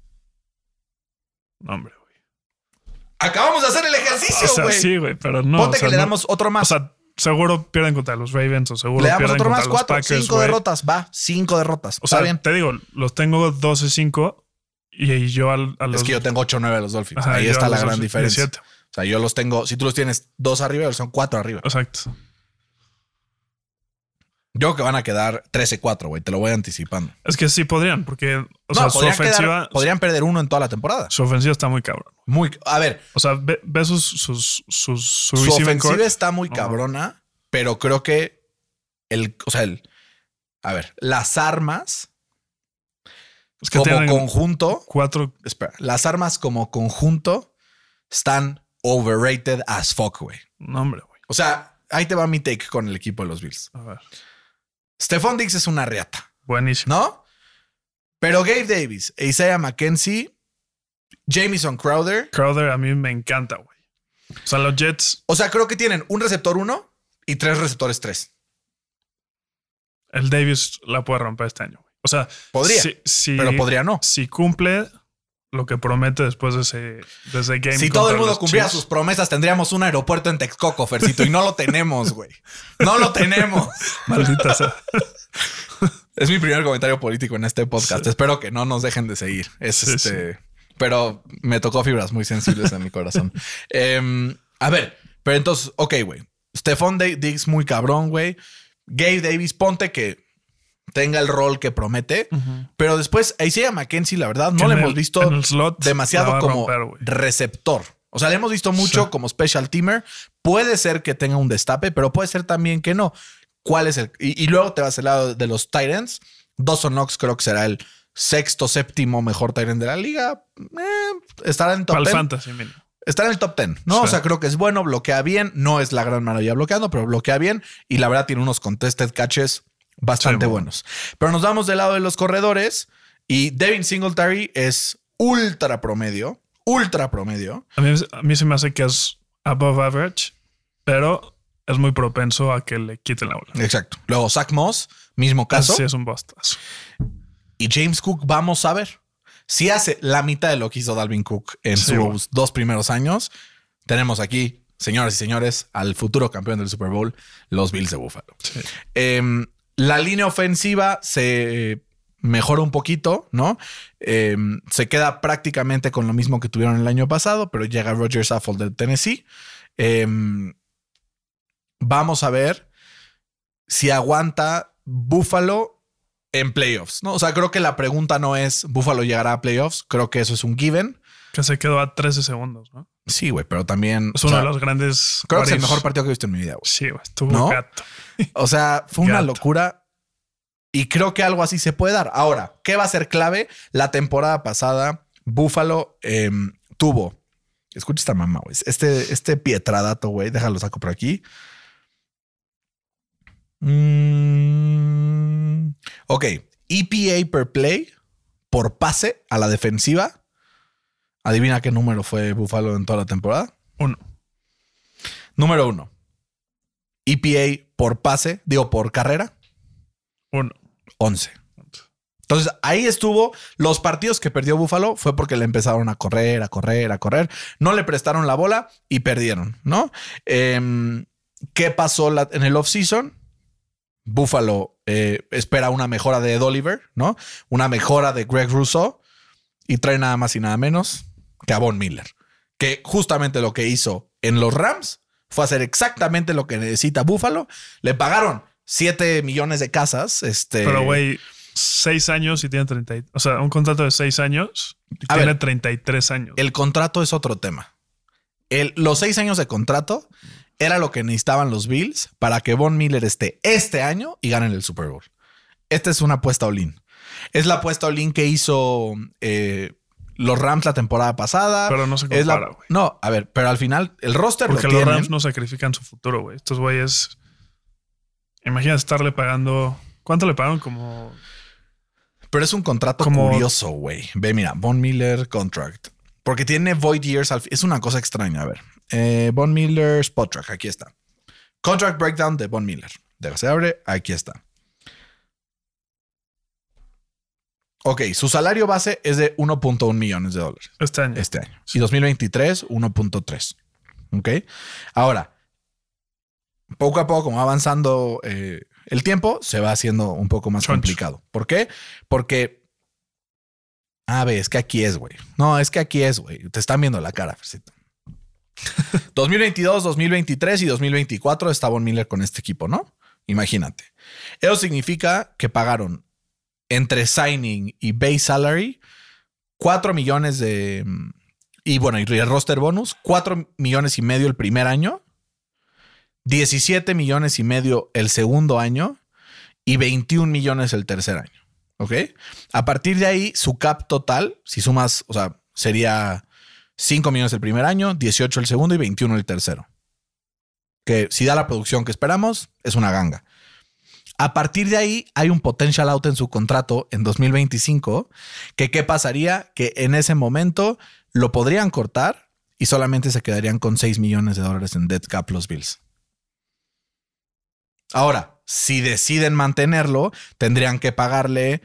No, hombre, güey. Acabamos de hacer el ejercicio, O sea, güey. sí, güey, pero no. Ponte o sea, que le no- damos otro más. O sea, seguro pierden contra los Ravens o seguro le damos pierden otro más. contra los 4. Packers. 5 güey. derrotas. Va. 5 derrotas. O Está sea, bien. te digo, los tengo 12-5 y, y yo al- a los. Es que yo tengo 8-9 a los Dolphins. Ajá, Ahí está la gran diferencia. 17. O sea, yo los tengo. Si tú los tienes 2 arriba, son 4 arriba. Exacto. Yo creo que van a quedar 13-4, güey. Te lo voy anticipando. Es que sí podrían, porque o no, sea, su podrían, quedar- ofensiva, podrían perder uno en toda la temporada. su ofensiva está muy cabrón. Muy. A ver, O sea, ve, ve sus, sus, sus, su su ofensiva está muy cabrona, pero creo que el. O sea, el. A ver, las armas Es que como conjunto. cuatro. Espera, las armas como conjunto están overrated as fuck, güey. No, hombre, güey. O sea, ahí te va mi take con el equipo de los Bills. A ver. Stephon Diggs es una riata. Buenísimo. ¿no? Pero Gabe Davis, e Isaiah McKenzie, Jamison Crowder. Crowder a mí me encanta, güey. O sea, los Jets, O sea, creo que tienen un receptor uno y tres receptores tres. el Davis la puede romper este año, güey. O sea, Podría, si, si- pero podría no. Si cumple lo que promete después de ese, de ese game. Si todo el mundo cumpliera Chiefs. sus promesas, tendríamos un aeropuerto en Texcoco, Fercito, y no lo tenemos, güey. No lo tenemos. Maldita sea. Es mi primer comentario político en este podcast. Espero que no nos dejen de seguir. Es Sí, este. Pero me tocó fibras muy sensibles en mi corazón. Em, a ver, pero entonces, ok, güey. Stephon Diggs muy cabrón, güey. Gabe Davis, ponte que tenga el rol que promete. Pero después, Isaiah McKenzie, la verdad, no le hemos visto slot demasiado como romper, receptor. O sea, le hemos visto mucho Sí. como special teamer. Puede ser que tenga un destape, pero puede ser también que no. ¿Cuál es el? Y, y luego te vas al lado de los Titans. Dawson Knox creo que será el sexto, séptimo mejor Tyrant de la liga. Eh, estará en el top Para el 10. fantasy. Está en el top 10, ¿no? Sí. O sea, creo que es bueno, bloquea bien. No es la gran maravilla bloqueando, pero bloquea bien. Y la verdad tiene unos contested catches bastante Sí, buenos. Pero nos vamos del lado de los corredores y Devin Singletary es ultra promedio, ultra promedio. A mí, a mí se me hace que es above average, pero es muy propenso a que le quiten la bola. Exacto. Luego Zach Moss, mismo caso. Sí, es un bustazo. Y James Cook, vamos a ver. Si hace la mitad de lo que hizo Dalvin Cook en Sí, sus dos primeros años, tenemos aquí, señoras y señores, al futuro campeón del Super Bowl, los Bills de Buffalo. Sí. Em, la línea ofensiva se mejora un poquito, ¿no? Em, se queda prácticamente con lo mismo que tuvieron el año pasado, pero llega Roger Saffold de Tennessee. Em, vamos a ver si aguanta Buffalo en playoffs, ¿no? O sea, creo que la pregunta no es Buffalo llegará a playoffs, creo que eso es un given. Que se quedó a 13 segundos, ¿no? Sí, güey, pero también... Es o uno sea, de los grandes. Creo que es el mejor partido que he visto en mi vida, güey. Sí, güey. Estuvo ¿No? gato. O sea, fue una locura. Y creo que algo así se puede dar. Ahora, ¿qué va a ser clave? La temporada pasada, Buffalo em, tuvo. Escucha esta mamá, güey. Este, este pietradato, güey. Déjalo saco por aquí. Mm, ok. EPA per play por pase a la defensiva. Adivina qué número fue Buffalo en toda la temporada. Uno. Número uno. EPA por pase, digo, por carrera, Uno. 11. Entonces ahí estuvo. Los partidos que perdió Buffalo fue porque le empezaron a correr, a correr, a correr. No le prestaron la bola y perdieron, ¿no? Em, ¿Qué pasó la- en el offseason? Buffalo eh, espera una mejora de Ed Oliver, ¿no? Una mejora de Greg Rousseau y trae nada más y nada menos que a Von Miller, que justamente lo que hizo en los Rams fue hacer exactamente lo que necesita Buffalo. Le pagaron 7 millones de casas. Este, Pero, güey, seis años y tiene 30. y- O sea, un contrato de seis años y A tiene ver, 33 años. El contrato es otro tema. El- los seis años de contrato era lo que necesitaban los Bills para que Von Miller esté este año y ganen el Super Bowl. Esta es una apuesta all-in. Es la apuesta all-in que hizo eh, los Rams la temporada pasada. Pero no se Es la- compara, güey. No, a ver, pero al final el roster Porque lo los tienen. Rams no sacrifican su futuro, güey. Estos güeyes. Imagina estarle pagando. ¿Cuánto le pagaron? Como. Pero es un contrato Como- curioso, güey. Ve, mira, Von Miller contract. Porque tiene void years. al Es una cosa extraña. A ver. Eh, Von Miller spot track. Aquí está. Contract breakdown de Von Miller. Déjase se abre. Aquí está. Ok, su salario base es de 1.1 millones de dólares Este año. este año. Y 2023, 1.3. Ok. Ahora, poco a poco, como va avanzando eh, el tiempo, se va haciendo un poco más Choncho. complicado. ¿Por qué? Porque. Ah, ve, es que aquí es, güey. No, es que aquí es, güey. Te están viendo la cara, Fercito. 2022, 2023 y 2024 está Von Miller con este equipo, ¿no? Imagínate. Eso significa que pagaron entre signing y base salary 4 millones de. Y bueno, y el roster bonus, 4 millones y medio el primer año, 17 millones y medio el segundo año y 21 millones el tercer año. ¿Ok? A partir de ahí, su cap total, si sumas, o sea, sería 5 millones el primer año, 18 el segundo y 21 el tercero. Que si da la producción que esperamos, es una ganga. A partir de ahí hay un potential out en su contrato en 2025 que qué pasaría que en ese momento lo podrían cortar y solamente se quedarían con 6 millones de dólares en dead cap los Bills. Ahora, si deciden mantenerlo, tendrían que pagarle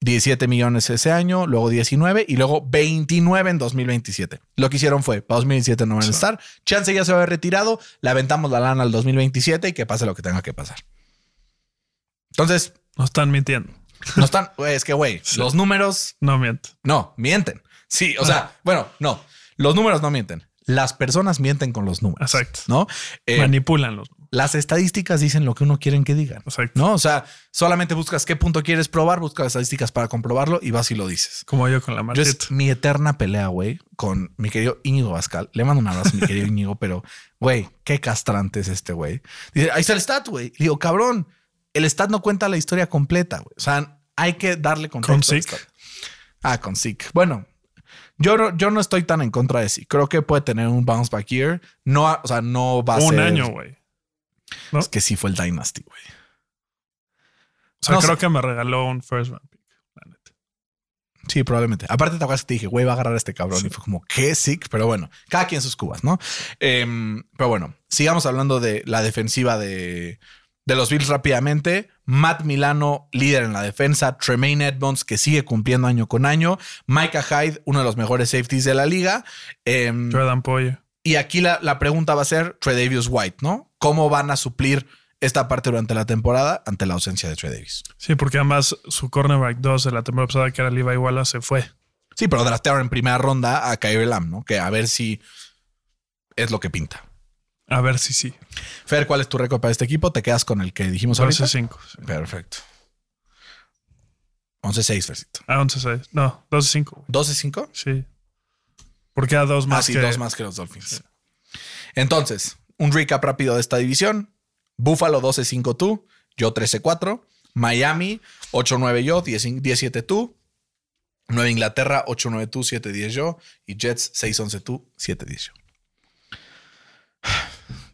17 millones ese año, luego 19 y luego 29 en 2027. Lo que hicieron fue, para 2027 no van a estar, chance ya se va a haber retirado, le aventamos la lana al 2027 y que pase lo que tenga que pasar. Entonces, No están mintiendo. no están, es que, güey, Sí. los números No mienten. no, mienten. Sí, o sea, bueno, no, los números no mienten. Las personas mienten con los números. Exacto. ¿No? Eh, Manipulan los. las estadísticas dicen lo que uno quiere que digan. Exacto. ¿No? O sea, solamente buscas qué punto quieres probar, buscas estadísticas para comprobarlo y vas y lo dices. Como yo con la es mi eterna pelea, güey, con mi querido Íñigo Bascal. Le mando un abrazo a mi querido Íñigo, pero, güey, qué castrante es este güey. Dice, ahí está el stat, güey. Digo, cabrón, el stat no cuenta la historia completa, güey. O sea, hay que darle contexto. Con Zeke. Ah, con Zeke. Bueno, yo no, yo no estoy tan en contra de Zeke. Creo que puede tener un bounce back year. No, o sea, no va a Un ser... año, güey. ¿no? Es que sí fue el Dynasty, güey. O sea, no creo que me regaló un first round pick. la neta. Sí, probablemente. Aparte, te acuerdas que te dije, güey, va a agarrar a este cabrón. Sí. Y fue como, qué sick. Pero bueno, cada quien sus cubas, ¿no? Em, pero bueno, sigamos hablando de la defensiva de, De los Bills rápidamente, Matt Milano, líder en la defensa, Tremaine Edmonds, que sigue cumpliendo año con año, Micah Hyde, uno de los mejores safeties de la liga. Em, Jordan Poyer. y aquí la, la pregunta va a ser Tredavious White, ¿no? ¿Cómo van a suplir esta parte durante la temporada ante la ausencia de Tredavious? Sí, porque además su cornerback 2 de la temporada pasada, que era Levi Wallace, se fue. Sí, pero draftearon en primera ronda a Kyrie Lamb, ¿no? Que a ver si es lo que pinta. A ver si sí. Fer, ¿cuál es tu récord para este equipo? ¿Te quedas con el que dijimos ahorita? 12-5. sí. Perfecto. 11-6, Fercito. Ah, 11-6. No, 12-5. güey. ¿12-5? Sí. Porque a dos más Ah, sí, que... dos más que los Dolphins. Entonces, un recap rápido de esta división. Buffalo 12-5 tú, yo 13-4. Miami 8-9 yo, 10 17 tú. Nueva Inglaterra 8-9 tú, 7-10 yo. Y Jets 6-11 tú, 7-10 yo.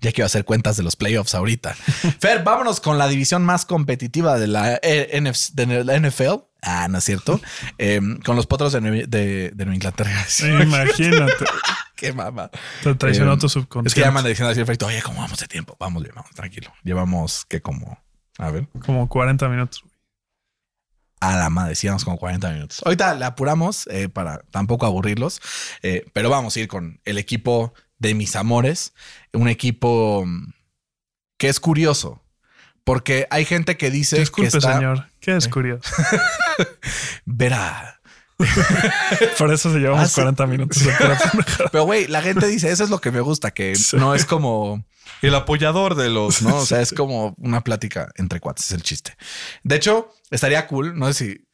Ya quiero hacer cuentas de los playoffs ahorita. Fer, vámonos con la división más competitiva de la, eh, NFL. Ah, no es cierto. Eh, con los potros de, de- de Nueva Inglaterra. Imagínate. Qué mama. Te traicionó Eh, tu Es que subconsciente. ya me andan diciendo así, Alfredito, oye, ¿cómo vamos de tiempo? Vamos bien, vamos, tranquilo. Llevamos que como, a ver, Como 40 minutos. a la madre, decíamos como 40 minutos. Ahorita la apuramos eh, para tampoco aburrirlos, eh, pero vamos a ir con el equipo de mis amores, un equipo mm, que es curioso, porque hay gente que dice Disculpe, que está, señor. Qué es curioso. verá, Por eso se llevamos Ah, sí. 40 minutos. de pura pendejada. Pero, güey, la gente dice, eso es lo que me gusta, que Sí. no es como el apoyador de los, ¿no? O sea, es como una plática entre cuates, es el chiste. De hecho, estaría cool, no sé si,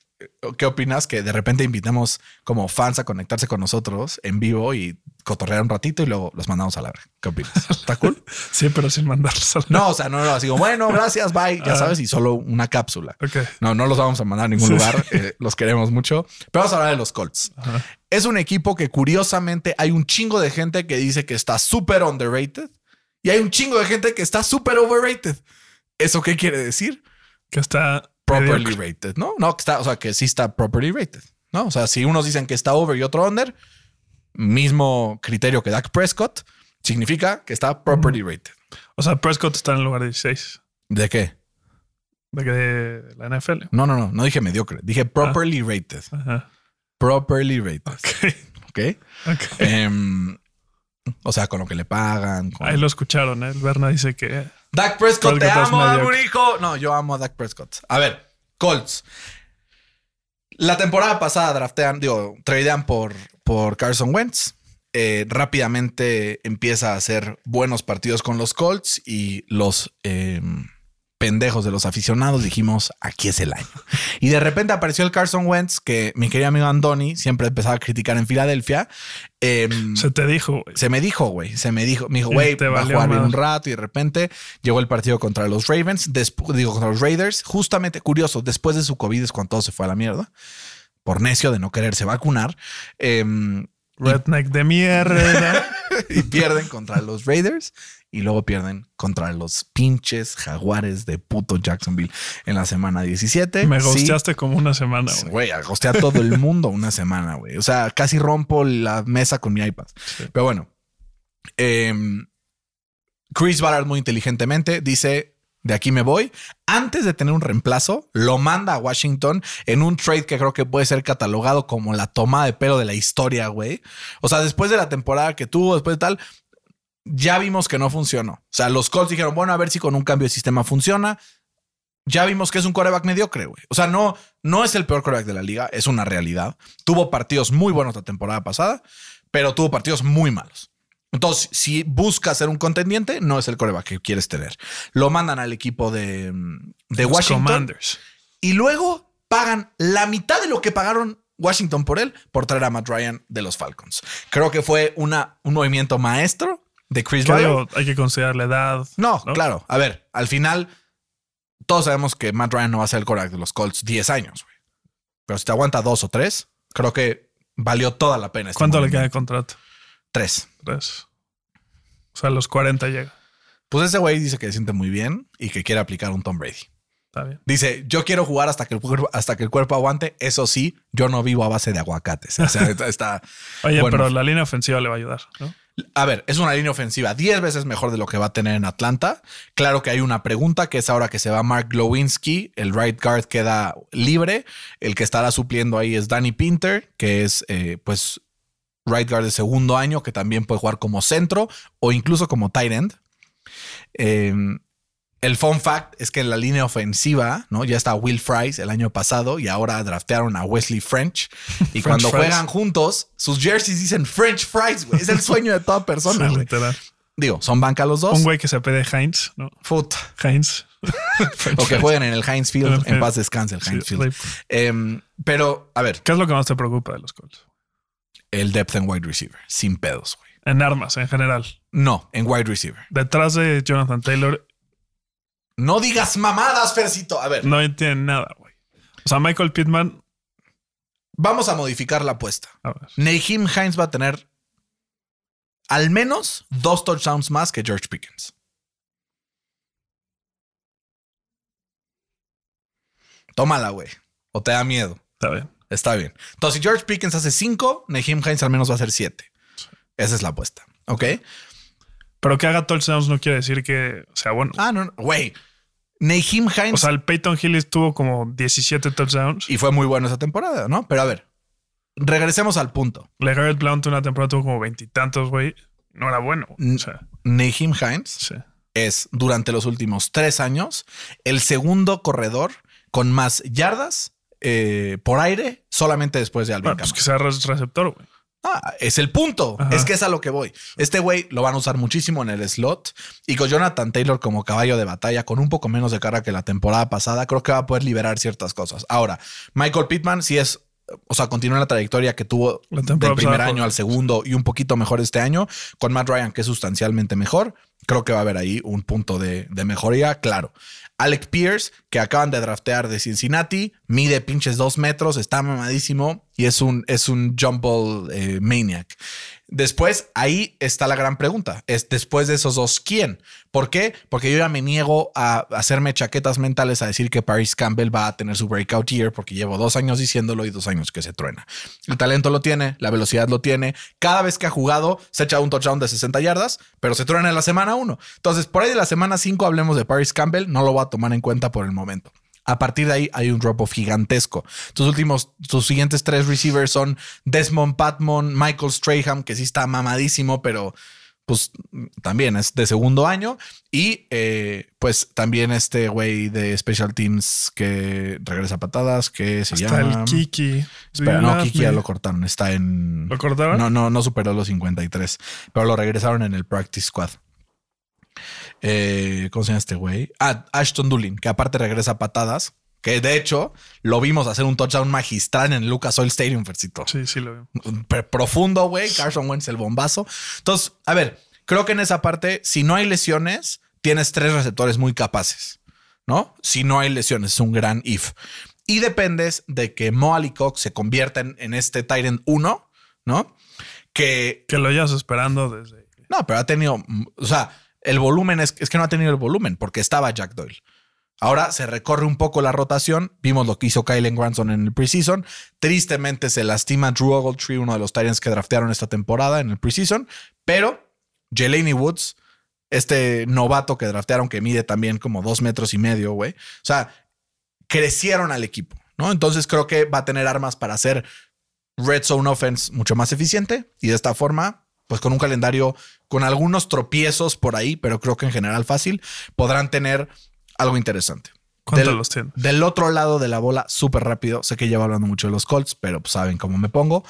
¿qué opinas? Que de repente invitemos como fans a conectarse con nosotros en vivo y cotorrear un ratito y luego los mandamos a la verga. ¿Qué opinas? ¿Está cool? Sí, pero sin mandarlos a la- No, o sea, no, no, así como, bueno, gracias, bye, ya sabes, y solo una cápsula. Ok. No, no los vamos a mandar a ningún Sí. lugar. eh, los queremos mucho. Pero vamos a hablar de los Colts. Ajá. Es un equipo que curiosamente hay un chingo de gente que dice que está súper underrated y hay un chingo de gente que está súper overrated. ¿Eso qué quiere decir? Que está Properly rated, ¿no? No, que está, o sea, que sí está properly rated, ¿no? O sea, si unos dicen que está over y otro under, mismo criterio que Dak Prescott, significa que está properly rated. O sea, Prescott está en el lugar 16 ¿De qué? de, de la NFL. No, no, no, no dije mediocre, dije properly rated. Ajá. Properly rated, Ok. ¿ok? ok. Em, o sea, con lo que le pagan. con- Ahí lo escucharon, ¿eh? El Berna dice que Dak Prescott, te amo, hijo. No, yo amo a Dak Prescott. A ver, Colts. La temporada pasada draftean, digo, tradean por, por Carson Wentz. Eh, rápidamente empieza a hacer buenos partidos con los Colts y los eh, pendejos de los aficionados dijimos, aquí es el año. Y de repente apareció el Carson Wentz que mi querido amigo Andoni siempre empezaba a criticar en Filadelfia. Em, se te dijo, güey. se me dijo, güey, se me dijo, me dijo, güey, te va a jugar bien un rato y de repente llegó el partido contra los Ravens, digo, contra los Raiders, justamente curioso, después de su COVID es cuando todo se fue a la mierda, por necio de no quererse vacunar, em, Redneck de mierda. y pierden contra los Raiders y luego pierden contra los pinches jaguares de puto Jacksonville en la semana 17. Me Sí, gosteaste como una semana, güey. Güey, a todo el mundo una semana, güey. O sea, casi rompo la mesa con mi iPad. Pero bueno, em, Chris Ballard muy inteligentemente dice, de aquí me voy. Antes de tener un reemplazo, lo manda a Washington en un trade que creo que puede ser catalogado como la toma de pelo de la historia, güey. O sea, después de la temporada que tuvo, después de tal, ya vimos que no funcionó. O sea, los Colts dijeron, bueno, a ver si con un cambio de sistema funciona. Ya vimos que es un coreback mediocre, güey. O sea, no, no es el peor coreback de la liga, es una realidad. Tuvo partidos muy buenos la temporada pasada, pero tuvo partidos muy malos. Entonces, si buscas ser un contendiente, no es el coreback que quieres tener. Lo mandan al equipo de, de Los Washington Commanders. y luego pagan la mitad de lo que pagaron Washington por él por traer a Matt Ryan de los Falcons. Creo que fue una, un movimiento maestro de Chris digo, hay que considerar la edad. No, ¿no? claro. A ver, al final, todos sabemos que Matt Ryan no va a ser el coreback de los Colts 10 años, güey. Pero si te aguanta dos o tres, creo que valió toda la pena. este ¿Cuánto le queda de contrato? Tres. Tres. O sea, a los 40 llega. Pues ese güey dice que se siente muy bien y que quiere aplicar un Tom Brady. Está bien. Dice, yo quiero jugar hasta que el cuerpo, hasta que el cuerpo aguante. Eso sí, yo no vivo a base de aguacates. O sea, está- está, Oye, Bueno. pero la línea ofensiva le va a ayudar, ¿no? A ver, es una línea ofensiva 10 veces mejor de lo que va a tener en Atlanta. Claro que hay una pregunta que es ahora que se va Mark Glowinski, el right guard queda libre. El que estará supliendo ahí es Danny Pinter, que es eh, pues right guard de segundo año, que también puede jugar como centro o incluso como tight end. Eh, el fun fact es que en la línea ofensiva, ¿no? Ya está Will Fries el año pasado y ahora draftearon a Wesley French. Y cuando Fries. juegan juntos, sus jerseys dicen French Fries, güey. Es el sueño de toda persona, güey. literal. Digo, son banca los dos. Un güey que se pide Heinz, ¿no? Puta. Heinz. O que jueguen en el Heinz Field. En paz descanse el Heinz Field. Em, pero, a ver, ¿Qué es lo que más te preocupa de los Colts? el depth en wide receiver. Sin pedos, güey. En armas, en general. No, en wide receiver. Detrás de Jonathan Taylor No digas mamadas, Fercito. A ver, no entienden nada, güey. O sea, Michael Pittman, vamos a modificar la apuesta. a ver. Nahim Hines va a tener al menos dos touchdowns más que George Pickens. Tómala, güey. O te da miedo. Está bien. Está bien. Entonces, si George Pickens hace cinco, Nahim Hines al menos va a hacer siete. Esa es la apuesta. ¿Ok? Pero que haga touchdowns no quiere decir que sea bueno. Ah, no, no. Güey. Nahim Hines. O sea, el Peyton Hill tuvo como 17 touchdowns. y fue muy bueno esa temporada, ¿no? Pero a ver, regresemos al punto. LeGarrette Blount una temporada tuvo como veintitantos, güey. No era bueno. O sea, Nahim Hines sí. es durante los últimos tres años el segundo corredor con más yardas eh, por aire solamente después de Alvin Bueno, pues Kamara. que sea re- receptor, güey. Ah, es el punto. Ajá. Es que es a lo que voy. Este güey lo van a usar muchísimo en el slot y con Jonathan Taylor como caballo de batalla, con un poco menos de cara que la temporada pasada, creo que va a poder liberar ciertas cosas. Ahora, Michael Pittman sí es, o sea, continúa la trayectoria que tuvo del primer año fue- al segundo y un poquito mejor este año, con Matt Ryan, que es sustancialmente mejor. Creo que va a haber ahí un punto de, de mejoría, claro. Alec Pierce, que acaban de draftear de Cincinnati, mide pinches dos metros, está mamadísimo y es un, es un jump eh, maniac. Después, ahí está la gran pregunta. Es después de esos dos, ¿quién? ¿Por qué? Porque yo ya me niego a hacerme chaquetas mentales a decir que Paris Campbell va a tener su breakout year porque llevo dos años diciéndolo y dos años que se truena. El talento lo tiene, la velocidad lo tiene. Cada vez que ha jugado, se echa un touchdown de 60 yardas, pero se truena en la semana 1. Entonces, por ahí de la semana 5 hablemos de Paris Campbell. No lo voy a tomar en cuenta por el momento. A partir de ahí hay un drop off gigantesco. Tus últimos, tus siguientes tres receivers son Desmond Patmon, Michael Strahan, que sí está mamadísimo, pero pues también es de segundo año. Y eh, pues también este güey de Special Teams que regresa a patadas, que se Está llama. el Kiki. Espera, no, Kiki ya lo cortaron. Está en. ¿Lo cortaron? No, no, no superó los 53, pero lo regresaron en el Practice Squad. Eh, ¿Cómo se llama este güey? Ah, Ashton Doolin, que aparte regresa a patadas, que de hecho lo vimos hacer un touchdown magistral en el Lucas Oil Stadium, Fercito. Sí, sí lo veo. Pero profundo, güey. Carson Wentz, el bombazo. Entonces, a ver, creo que en esa parte, si no hay lesiones, tienes tres receptores muy capaces, ¿no? Si no hay lesiones, es un gran if. Y dependes de que Mo Ali Cox se convierta en, en este Tyrant 1, ¿no? Que Que lo llevas esperando desde. no, pero ha tenido, o sea, el volumen es, es que no ha tenido el volumen porque estaba Jack Doyle. Ahora se recorre un poco la rotación. Vimos lo que hizo Kylen Granson en el preseason. Tristemente se lastima Drew Ogletree, uno de los Tyrants que draftearon esta temporada en el preseason. Pero Jelani Woods, este novato que draftearon que mide también como dos metros y medio, güey. O sea, crecieron al equipo, ¿no? Entonces creo que va a tener armas para hacer red zone offense mucho más eficiente y de esta forma, pues con un calendario con algunos tropiezos por ahí, pero creo que en general fácil, podrán tener algo interesante. ¿Cuántos Del- los tiene? Del otro lado de la bola, súper rápido. Sé que llevo hablando mucho de los Colts, pero pues, saben cómo me pongo.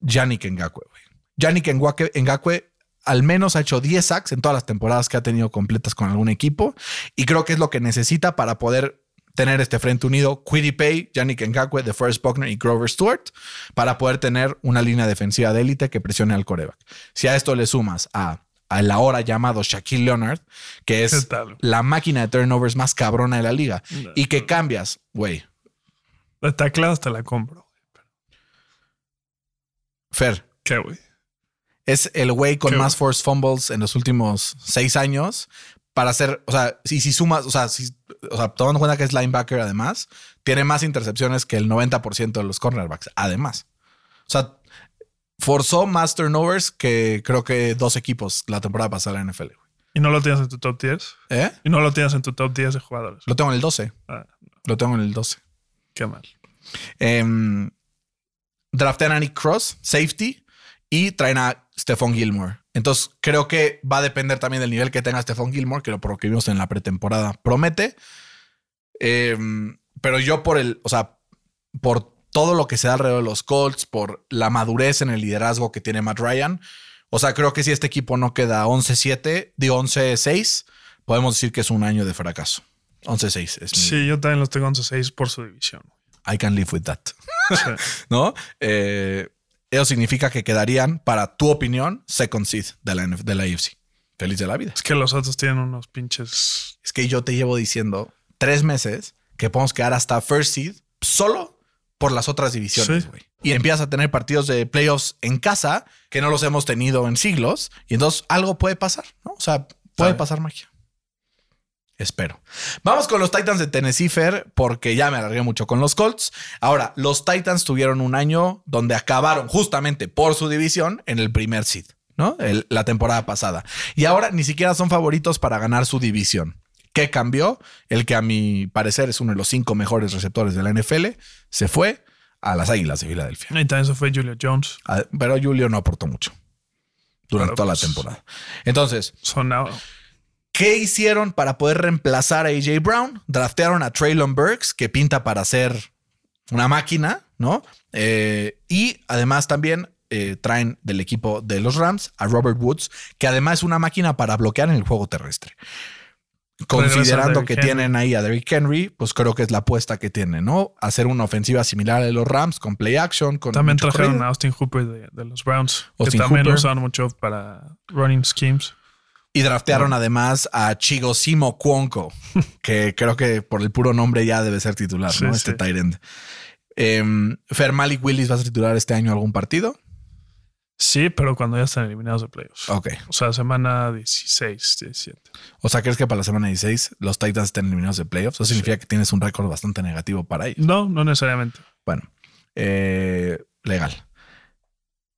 Yannick Ngakwe, güey. Yannick Ngakwe, Ngakwe al menos ha hecho 10 sacks en todas las temporadas que ha tenido completas con algún equipo. Y creo que es lo que necesita para poder tener este frente unido. Quiddy Pay, Yannick Ngakwe, DeForest Buckner y Grover Stewart para poder tener una línea defensiva de élite que presione al coreback. Si a esto le sumas a al ahora llamado Shaquille Leonard, que ¿Qué es la máquina de turnovers más cabrona de la liga, y que cambias, güey, De tacleadas te la compro. Fer, ¿Qué, güey? es el güey con más forced fumbles en los últimos seis años para hacer, o sea, si, si sumas, o sea, si, o sea, tomando en cuenta que es linebacker además, tiene más intercepciones que el 90% de los cornerbacks, además. O sea, forzó más turnovers que creo que dos equipos la temporada pasada en la NFL. güey. ¿Y no lo tienes en tu top 10? ¿Eh? ¿Y no lo tienes en tu top 10 de jugadores? Lo tengo en el 12. Ah, Lo tengo en el 12. qué mal. Eh, draftean a Nick Cross, safety, y traen a Stephon Gilmore. Entonces, creo que va a depender también del nivel que tenga Stephon Gilmore, que lo por lo que vimos en la pretemporada promete. Eh, pero yo por el, o sea, por todo lo que se da alrededor de los Colts, por la madurez en el liderazgo que tiene Matt Ryan, o sea, creo que si este equipo no queda 11-7, digo 11-6, podemos decir que es un año de fracaso. 11-6 es mi- Sí, yo también los tengo 11-6 por su división. I can live with that. Sí. ¿no? Eh, eso significa que quedarían, para tu opinión, second seed de la, de la AFC. Feliz de la vida. Es que los otros tienen unos pinches. Es que yo te llevo diciendo tres meses que podemos quedar hasta first seed solo por las otras divisiones, Sí. güey. Y empiezas a tener partidos de playoffs en casa que no los hemos tenido en siglos. Y entonces algo puede pasar, ¿no? O sea, puede Sabe. pasar magia. Espero. Vamos con los Titans de Tennessee, Fer, porque ya me alargué mucho con los Colts. Ahora, los Titans tuvieron un año donde acabaron justamente por su división en el primer seed, ¿no? El- la temporada pasada. Y ahora ni siquiera son favoritos para ganar su división. ¿Qué cambió? El que a mi parecer es uno de los cinco mejores receptores de la NFL, se fue a las Águilas de Filadelfia. Y también se fue Julio Jones. Ah, Pero Julio no aportó mucho durante Pero, toda la pues, temporada. Entonces, Sonado. ¿Qué hicieron para poder reemplazar a AJ Brown? Draftearon a Traylon Burks, que pinta para ser una máquina, ¿no? Eh, y además también eh, traen del equipo de los Rams a Robert Woods, que además es una máquina para bloquear en el juego terrestre. Considerando que Henry. tienen ahí a Derrick Henry, pues creo que es la apuesta que tienen, ¿no? Hacer una ofensiva similar a los Rams con play action, con También trajeron corrido. a Austin Hooper de, de los Browns, Austin que también lo Hooper. usaron mucho para running schemes. Y draftearon además a Chigosimo Cuonco, que creo que por el puro nombre ya debe ser titular, Sí, ¿no? sí. Este tight end. Em, Fer Malik Willis va a ser titular este año algún partido. Sí, pero cuando ya están eliminados de playoffs. Ok. O sea, semana 16, 17. O sea, ¿crees que para la semana 16 los Titans estén eliminados de playoffs? Eso significa que tienes un récord bastante negativo para ellos. No, no necesariamente. Bueno, eh, legal.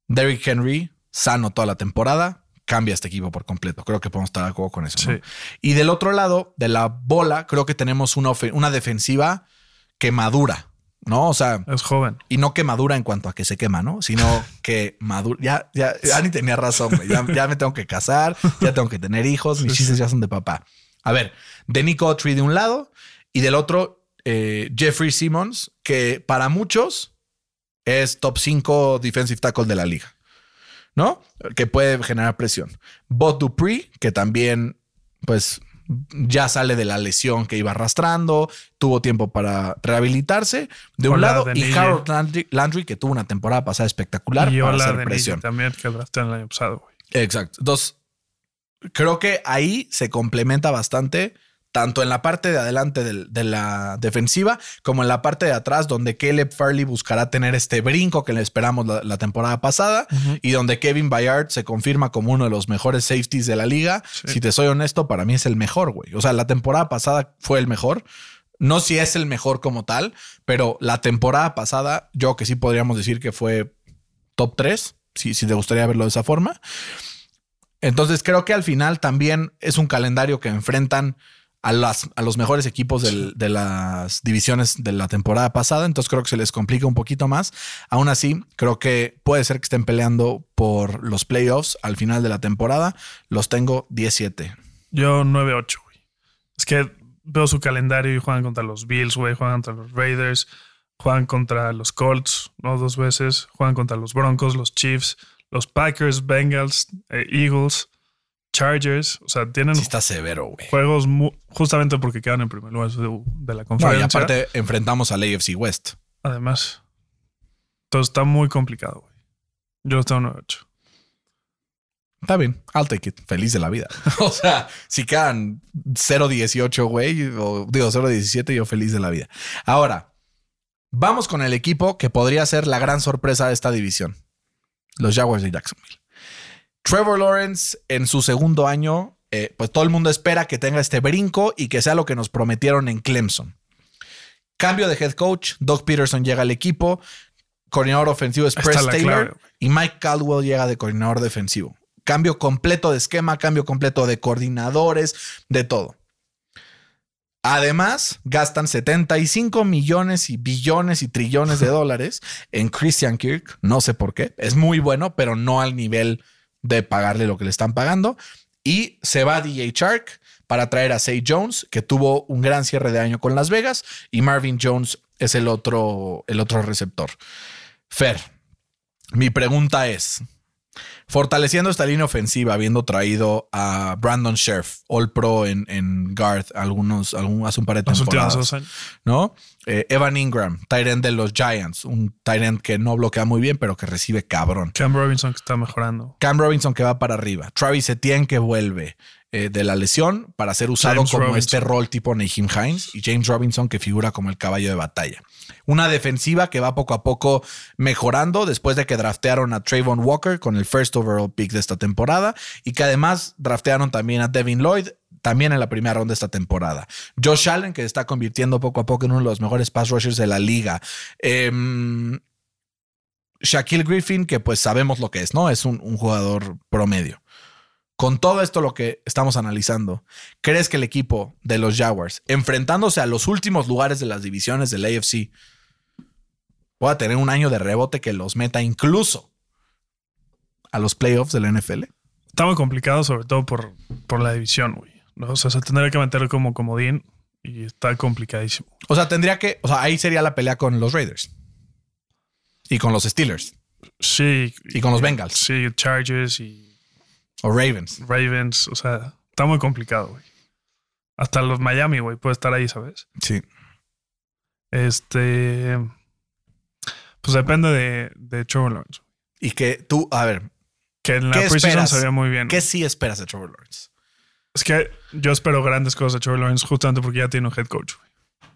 Derrick Henry, sano toda la temporada, cambia este equipo por completo. Creo que podemos estar de acuerdo con eso. ¿no? Sí. Y del otro lado de la bola, creo que tenemos una, una defensiva que madura, ¿no? O sea, Es joven. y no que madura en cuanto a que se quema, ¿no? Sino que madura. Ya, ya, Ani tenía razón. Ya, ya me tengo que casar, ya tengo que tener hijos, mis chistes ya son de papá. A ver, de Nico Autry de un lado y del otro, eh, Jeffrey Simmons, que para muchos es top 5 defensive tackle de la liga, ¿no? Que puede generar presión. Bot Dupree, que también, pues, ya sale de la lesión que iba arrastrando, tuvo tiempo para rehabilitarse de un Hola, lado, y. Harold Landry, Landry, que tuvo una temporada pasada espectacular y para hacer de presión. también que draftearon el año pasado, güey. Exacto. Entonces, creo que ahí se complementa bastante, tanto en la parte de adelante del- de, la defensiva como en la parte de atrás, donde Caleb Farley buscará tener este brinco que le esperamos la, la temporada pasada y donde Kevin Bayard se confirma como uno de los mejores safeties de la liga. Sí. Si te soy honesto, para mí es el mejor, güey. O sea, la temporada pasada fue el mejor. No si es el mejor como tal, pero la temporada pasada, yo que sí podríamos decir que fue top 3, si, si te gustaría verlo de esa forma. Entonces creo que al final también es un calendario que enfrentan a, las, a los mejores equipos del- de las divisiones de la temporada pasada. Entonces creo que se les complica un poquito más. Aún así, creo que puede ser que estén peleando por los playoffs al final de la temporada. Los tengo 17. Yo 9-8, güey. Es que veo su calendario y juegan contra los Bills, güey. Juegan contra los Raiders. Juegan contra los Colts, ¿no? Dos veces. Juegan contra los Broncos, los Chiefs, los Packers, Bengals, eh, Eagles, Chargers. O sea, tienen Sí está severo, güey. juegos mu- justamente porque quedan en primer lugar de, la No, y conferencia. aparte enfrentamos al AFC West. Además. Entonces está muy complicado, güey. Yo los tengo 9-8. Está bien, I'll take it. Feliz de la vida. o sea, si quedan 0-18, güey, o digo 0-17, yo feliz de la vida. Ahora, vamos con el equipo que podría ser la gran sorpresa de esta división. Los Jaguars de Jacksonville. Trevor Lawrence en su segundo año, eh, pues todo el mundo espera que tenga este brinco y que sea lo que nos prometieron en Clemson. Cambio de head coach, Doug Peterson llega al equipo. coordinador ofensivo es Press Taylor clave, y Mike Caldwell llega de coordinador defensivo. Cambio completo de esquema, cambio completo de coordinadores, de todo. Además, gastan 75 millones y billones y trillones de dólares en Christian Kirk. No sé por qué. Es muy bueno, pero no al nivel de pagarle lo que le están pagando. Y se va DJ Shark para traer a Say Jones, que tuvo un gran cierre de año con Las Vegas, y Marvin Jones es el otro, el otro receptor. Fer, mi pregunta es: fortaleciendo esta línea ofensiva, habiendo traído a Brandon Scherf, All Pro en, en guard, algunos, algún, hace un par de Los últimos temporadas. años. ¿no? Eh, Evan Ingram, end de los Giants, un end que no bloquea muy bien, pero que recibe cabrón. Cam Robinson que está mejorando. Cam Robinson que va para arriba. Travis Etienne que vuelve eh, de la lesión para ser usado James como Robinson. este rol tipo Naheem Hines y James Robinson que figura como el caballo de batalla. Una defensiva que va poco a poco mejorando después de que draftearon a Trayvon Walker con el first overall pick de esta temporada y que además draftearon también a Devin Lloyd también en la primera ronda de esta temporada. Josh Allen, que está convirtiendo poco a poco en uno de los mejores pass rushers de la liga. Em, Shaquille Griffin, que pues sabemos lo que es, ¿no? Es un, un jugador promedio. Con todo esto lo que estamos analizando, ¿crees que el equipo de los Jaguars, enfrentándose a los últimos lugares de las divisiones del AFC, pueda tener un año de rebote que los meta incluso a los playoffs de la NFL? Está muy complicado, sobre todo por, por la división, güey. ¿no? O sea, se tendría que meter como comodín y está complicadísimo. O sea, tendría que, o sea, ahí sería la pelea con los Raiders y con los Steelers Sí. y con los Bengals Sí, Chargers y o Ravens. Ravens. O sea, está muy complicado, güey. Hasta los Miami, güey, puede estar ahí, ¿sabes? Sí. Este. Pues depende de, de Trevor Lawrence. Y que tú, a ver, Que en la ¿Qué preseason se veía muy bien. ¿qué sí esperas de Trevor Lawrence? Es que yo espero grandes cosas de Trevor Lawrence justamente porque ya tiene un head coach. güey.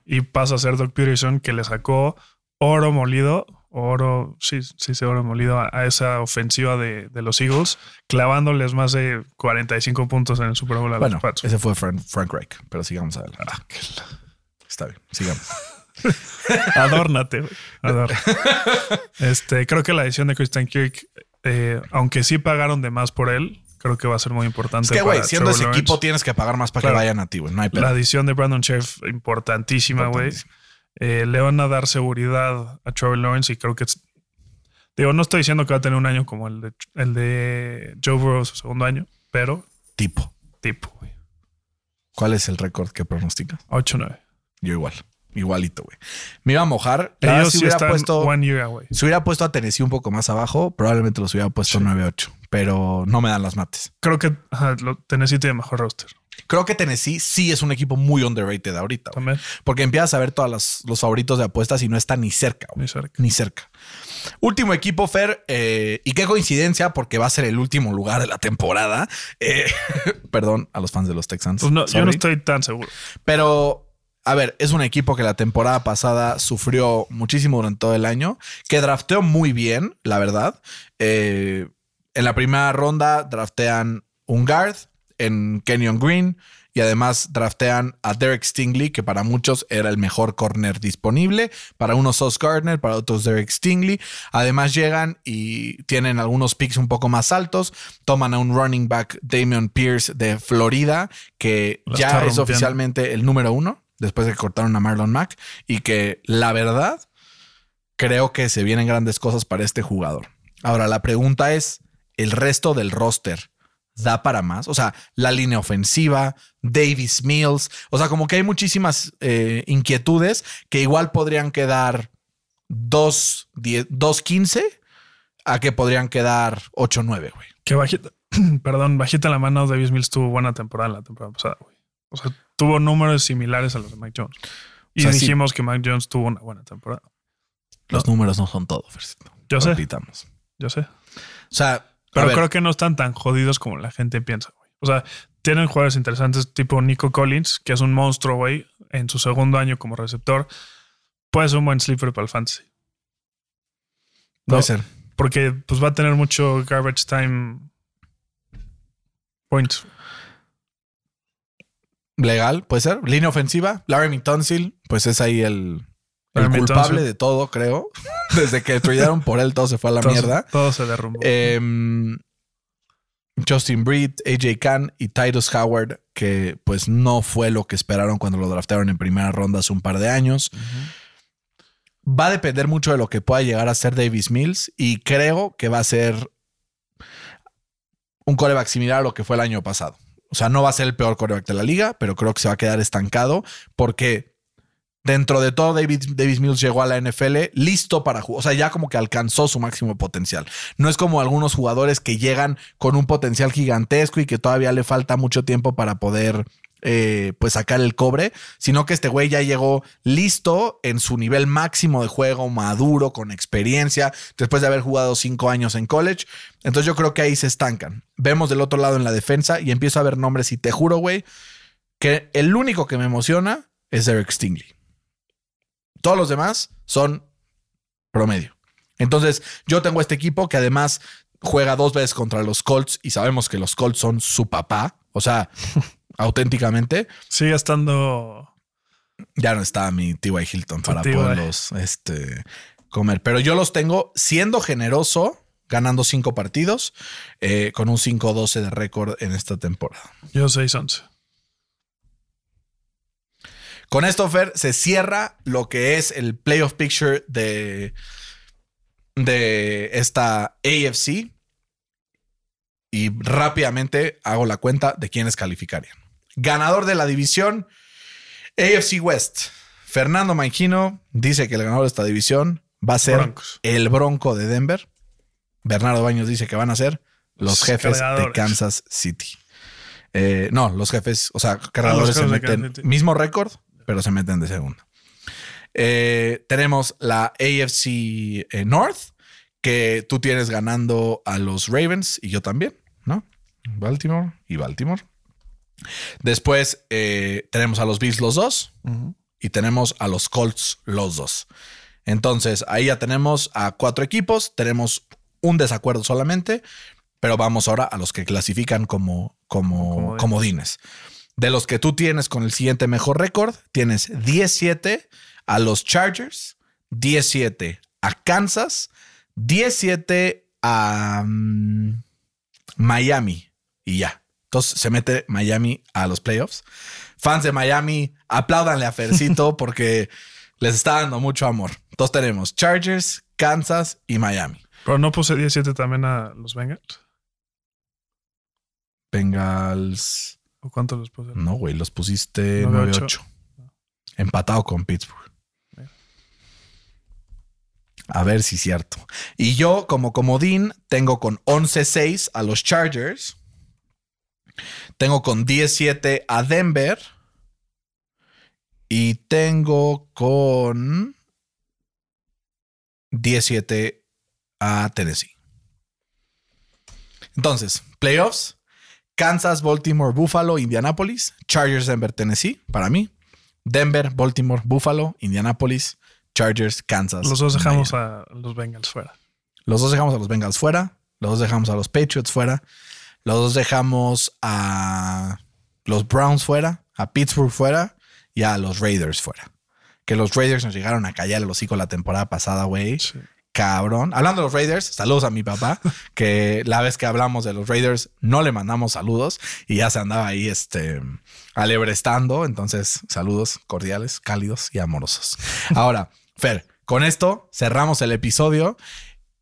Y pasa a ser Doc Peterson que le sacó oro molido, oro, sí, sí, sí, oro molido a, a esa ofensiva de, de los Eagles, clavándoles más de 45 puntos en el Super Bowl a Bueno, los Pats. ese fue Frank, Frank Reich, pero sigamos adelante. Ah, la- Está bien, sigamos. Adórnate. Adórnate. Este, creo que la decisión de Christian Kirk, eh, aunque sí pagaron de más por él, creo que va a ser muy importante. Es que, güey, siendo Trevor ese Lawrence. equipo tienes que pagar más para Claro. que vayan a ti, güey. No hay La adición de Brandon Chef, importantísima, güey. Eh, le van a dar seguridad a Trevor Lawrence y creo que es- Digo, no estoy diciendo que va a tener un año como el de, el de Joe Burrow su segundo año, pero Tipo. tipo, güey. ¿Cuál es el récord que pronosticas? 8-9. Yo igual. Igualito, güey. Me iba a mojar. La verdad, Ellos si sí hubiera puesto. one year away. Si hubiera puesto a Tennessee un poco más abajo, probablemente los hubiera puesto 9-8, pero no me dan las mates. Creo que ajá, Tennessee tiene mejor roster. Creo que Tennessee sí es un equipo muy underrated ahorita, güey. Porque empiezas a ver todos los favoritos de apuestas y no está ni cerca, güey. Ni cerca. Ni cerca. Último equipo, Fer, eh, y qué coincidencia, porque va a ser el último lugar de la temporada. Eh, perdón a los fans de los Texans. Pues no, yo no estoy tan seguro. Pero, a ver, es un equipo que la temporada pasada sufrió muchísimo durante todo el año, que drafteó muy bien, la verdad. Eh, en la primera ronda draftean un guard en Kenyon Green y además draftean a Derek Stingley, que para muchos era el mejor corner disponible. Para unos Sauce Gardner, para otros Derek Stingley. Además llegan y tienen algunos picks un poco más altos. Toman a un running back, Damian Pierce de Florida, que ya es rompiendo. oficialmente el número uno después de que cortaron a Marlon Mack y que la verdad creo que se vienen grandes cosas para este jugador. Ahora la pregunta es, ¿el resto del roster da para más? O sea, la línea ofensiva, Davis Mills, o sea, como que hay muchísimas eh, inquietudes que igual podrían quedar 2, 10, 2-15 a que podrían quedar 8-9, güey. Que bajita, perdón, bajita la mano, Davis Mills tuvo buena temporada la temporada pasada, güey. O sea, tuvo números similares a los de Mike Jones. Y sea, sí. dijimos que Mike Jones tuvo una buena temporada. Los números no son todo, Fercito. Yo sé. Repitamos. Yo sé. O sea, Pero creo que no están tan jodidos como la gente piensa, güey. O sea, tienen jugadores interesantes tipo Nico Collins, que es un monstruo, güey, en su segundo año como receptor. Puede ser un buen sleeper para el fantasy. puede No, ser. Porque pues va a tener mucho garbage time points. Legal, puede ser. Línea ofensiva, Larry Tunsil, pues es ahí el, el culpable de todo, creo. Desde que tradearon por él, todo se fue a la todo, mierda. todo se derrumbó. Em, Justin Breed, AJ Khan y Titus Howard, que pues no fue lo que esperaron cuando lo draftaron en primera ronda hace un par de años. Va a depender mucho de lo que pueda llegar a ser Davis Mills y creo que va a ser un coreback similar a lo que fue el año pasado. O sea, no va a ser el peor coreback de la liga, pero creo que se va a quedar estancado porque dentro de todo David, Davis Mills llegó a la NFL listo para jugar. O sea, ya como que alcanzó su máximo potencial. No es como algunos jugadores que llegan con un potencial gigantesco y que todavía le falta mucho tiempo para poder eh, pues sacar el cobre, sino que este güey ya llegó listo en su nivel máximo de juego, maduro, con experiencia, después de haber jugado cinco años en college. Entonces yo creo que ahí se estancan. Vemos del otro lado en la defensa y empiezo a ver nombres y te juro, güey, que el único que me emociona es Eric Stingley. Todos los demás son promedio. Entonces, yo tengo este equipo que además juega dos veces contra los Colts y sabemos que los Colts son su papá. O sea, auténticamente, Sigue estando. ya no está mi T.Y. Hilton para poderlos este, comer. Pero yo los tengo siendo generoso, ganando cinco partidos, eh, con un 5-12 de récord en esta temporada. Yo 6-11. Con esto, Fer, se cierra lo que es el playoff picture de, de esta AFC. Y rápidamente hago la cuenta de quienes calificarían. Ganador de la división AFC West. Fernando Mangino dice que el ganador de esta división va a ser Broncos. el Bronco de Denver. Bernardo Baños dice que van a ser los Los jefes de. Kansas City. Eh, no, los jefes, o sea, cargadores se meten mismo récord, pero se meten de segundo. Eh, tenemos la AFC eh, North, que tú tienes ganando a los Ravens y yo también, ¿no? Baltimore y Baltimore. Después eh, tenemos a los Bills los dos y tenemos a los Colts los dos. Entonces ahí ya tenemos a cuatro equipos, tenemos un desacuerdo solamente, pero vamos ahora a los que clasifican como, como comodines. De los que tú tienes con el siguiente mejor récord, tienes 17 a los Chargers, 17 a Kansas, 17 a mm, Miami y ya. Entonces se mete Miami a los playoffs. Fans de Miami, apláudanle a Fercito porque les está dando mucho amor. Entonces tenemos Chargers, Kansas y Miami. Pero no puse 17 también a los Bengals. Bengals. ¿O cuánto los puse? No, güey, los pusiste 9-8. 9-8. Empatado con Pittsburgh. A ver si es cierto. Y yo, como comodín, tengo con 11-6 a los Chargers. Tengo con 17 a Denver. Y tengo con 17 a Tennessee. Entonces, playoffs. Kansas, Baltimore, Buffalo, Indianapolis, Chargers, Denver, Tennessee, para mí. Denver, Baltimore, Buffalo, Indianapolis, Chargers, Kansas. Los dos dejamos Miami. a los Bengals fuera. Los dos dejamos a los Bengals fuera. Los dos dejamos a los Patriots fuera. Los dos dejamos a los Browns fuera, a Pittsburgh fuera y a los Raiders fuera. Que los Raiders nos llegaron a callar el hocico la temporada pasada, güey. Sí. Cabrón. Hablando de los Raiders, saludos a mi papá, que la vez que hablamos de los Raiders no le mandamos saludos y ya se andaba ahí este, alebrestando. Entonces, saludos cordiales, cálidos y amorosos. Ahora, Fer, con esto cerramos el episodio.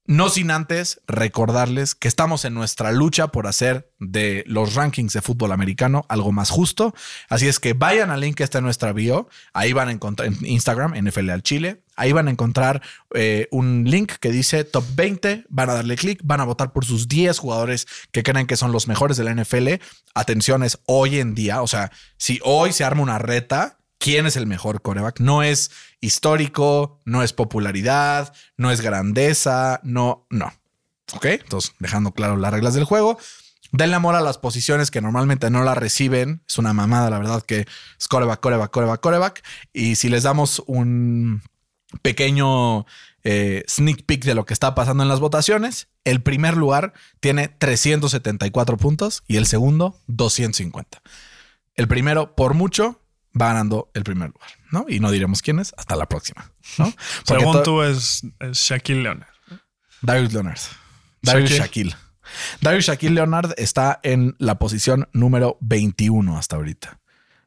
No sin antes recordarles que estamos en nuestra lucha por hacer de los rankings de fútbol americano algo más justo. Así es que vayan al link que está en nuestra bio. Ahí van a encontrar en Instagram, NFL al Chile. Ahí van a encontrar eh, un link que dice top 20. Van a darle clic, van a votar por sus 10 jugadores que creen que son los mejores de la NFL. Atención, es hoy en día. O sea, si hoy se arma una reta, quién es el mejor coreback. No es histórico, no es popularidad, no es grandeza, no, no. Ok, entonces dejando claro las reglas del juego. Denle amor a las posiciones que normalmente no la reciben. Es una mamada, la verdad, que es coreback, coreback, coreback, coreback. Y si les damos un pequeño eh, sneak peek de lo que está pasando en las votaciones, el primer lugar tiene 374 puntos y el segundo 250. El primero, por mucho, va ganando el primer lugar, ¿no? Y no diremos quién es hasta la próxima, ¿no? Porque Según tú es, es Shaquille Leonard. Darius Leonard. Darius Shaquille. Shaquille. Darius Shaquille Leonard está en la posición número 21 hasta ahorita.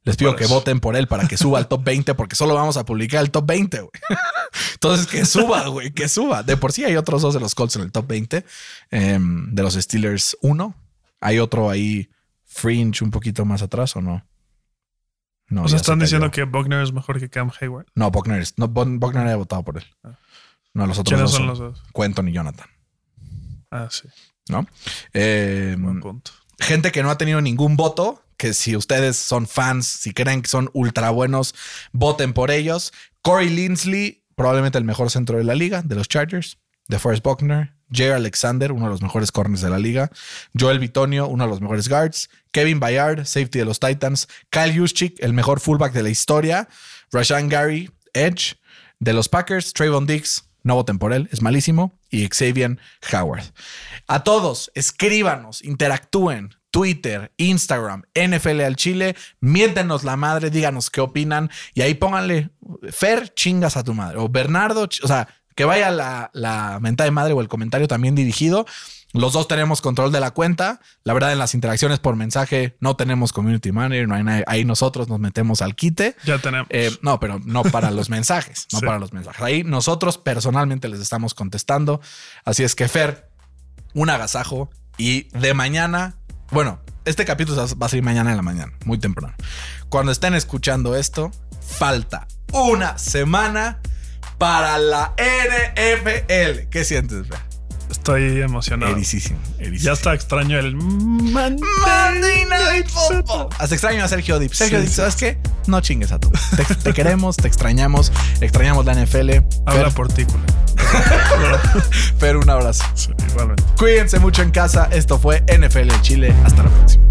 Les pido Por que eso. voten por él para que suba al top 20, porque solo vamos a publicar el top 20, güey. Entonces, que suba, güey, que suba. De por sí hay otros dos de los Colts en el top 20, em, de los Steelers 1. Hay otro ahí, Fringe, un poquito más atrás, ¿o no? No, o sea, se están diciendo que Buckner es mejor que Cam Hayward. No, Buckner, es- no, Buckner había votado por él. No, los otros ¿Quiénes dos son son los dos? Quentin y Jonathan, Ah, sí. ¿no? Em, Buen punto. gente que no ha tenido ningún voto, que si ustedes son fans, si creen que son ultra buenos, voten por ellos. Corey Linsley, probablemente el mejor centro de la liga, de los Chargers. De Forrest Buckner. Jay Alexander, uno de los mejores corners de la liga. Joel Bitonio, uno de los mejores guards. Kevin Bayard, safety de los Titans. Kyle Juszczyk, el mejor fullback de la historia. Rashan Gary, Edge, de los Packers. Trayvon Diggs, no voten por él, es malísimo. Y Xavier Howard. A todos, escríbanos, interactúen. Twitter, Instagram, NFL al Chile, miéntenos la madre, díganos qué opinan y ahí pónganle Fer, chingas a tu madre. O Bernardo, o sea, que vaya la, la mentada de madre o el comentario también dirigido. Los dos tenemos control de la cuenta. La verdad, en las interacciones por mensaje no tenemos community manager, no hay nadie- ahí nosotros nos metemos al quite. Ya tenemos. Eh, no, pero no para los mensajes, no Sí. para los mensajes. Ahí nosotros personalmente les estamos contestando. Así es que, Fer, un agasajo y de mañana, bueno, este capítulo va a salir mañana en la mañana, muy temprano. Cuando estén escuchando esto, falta una semana para la NFL. ¿Qué sientes, Fer? Estoy emocionado. Ericísimo, ericísimo. Ya está extraño el Monday, Monday Night Football. Hasta extraño a Sergio Dip. Sergio Sí, Dip, sí. ¿sabes qué? No chingues a tú. Te, te queremos, te extrañamos, extrañamos la NFL. Habla Fer, por ti. Fer, un abrazo. Sí, igualmente. Cuídense mucho en casa. Esto fue NFL Chile. Hasta la próxima.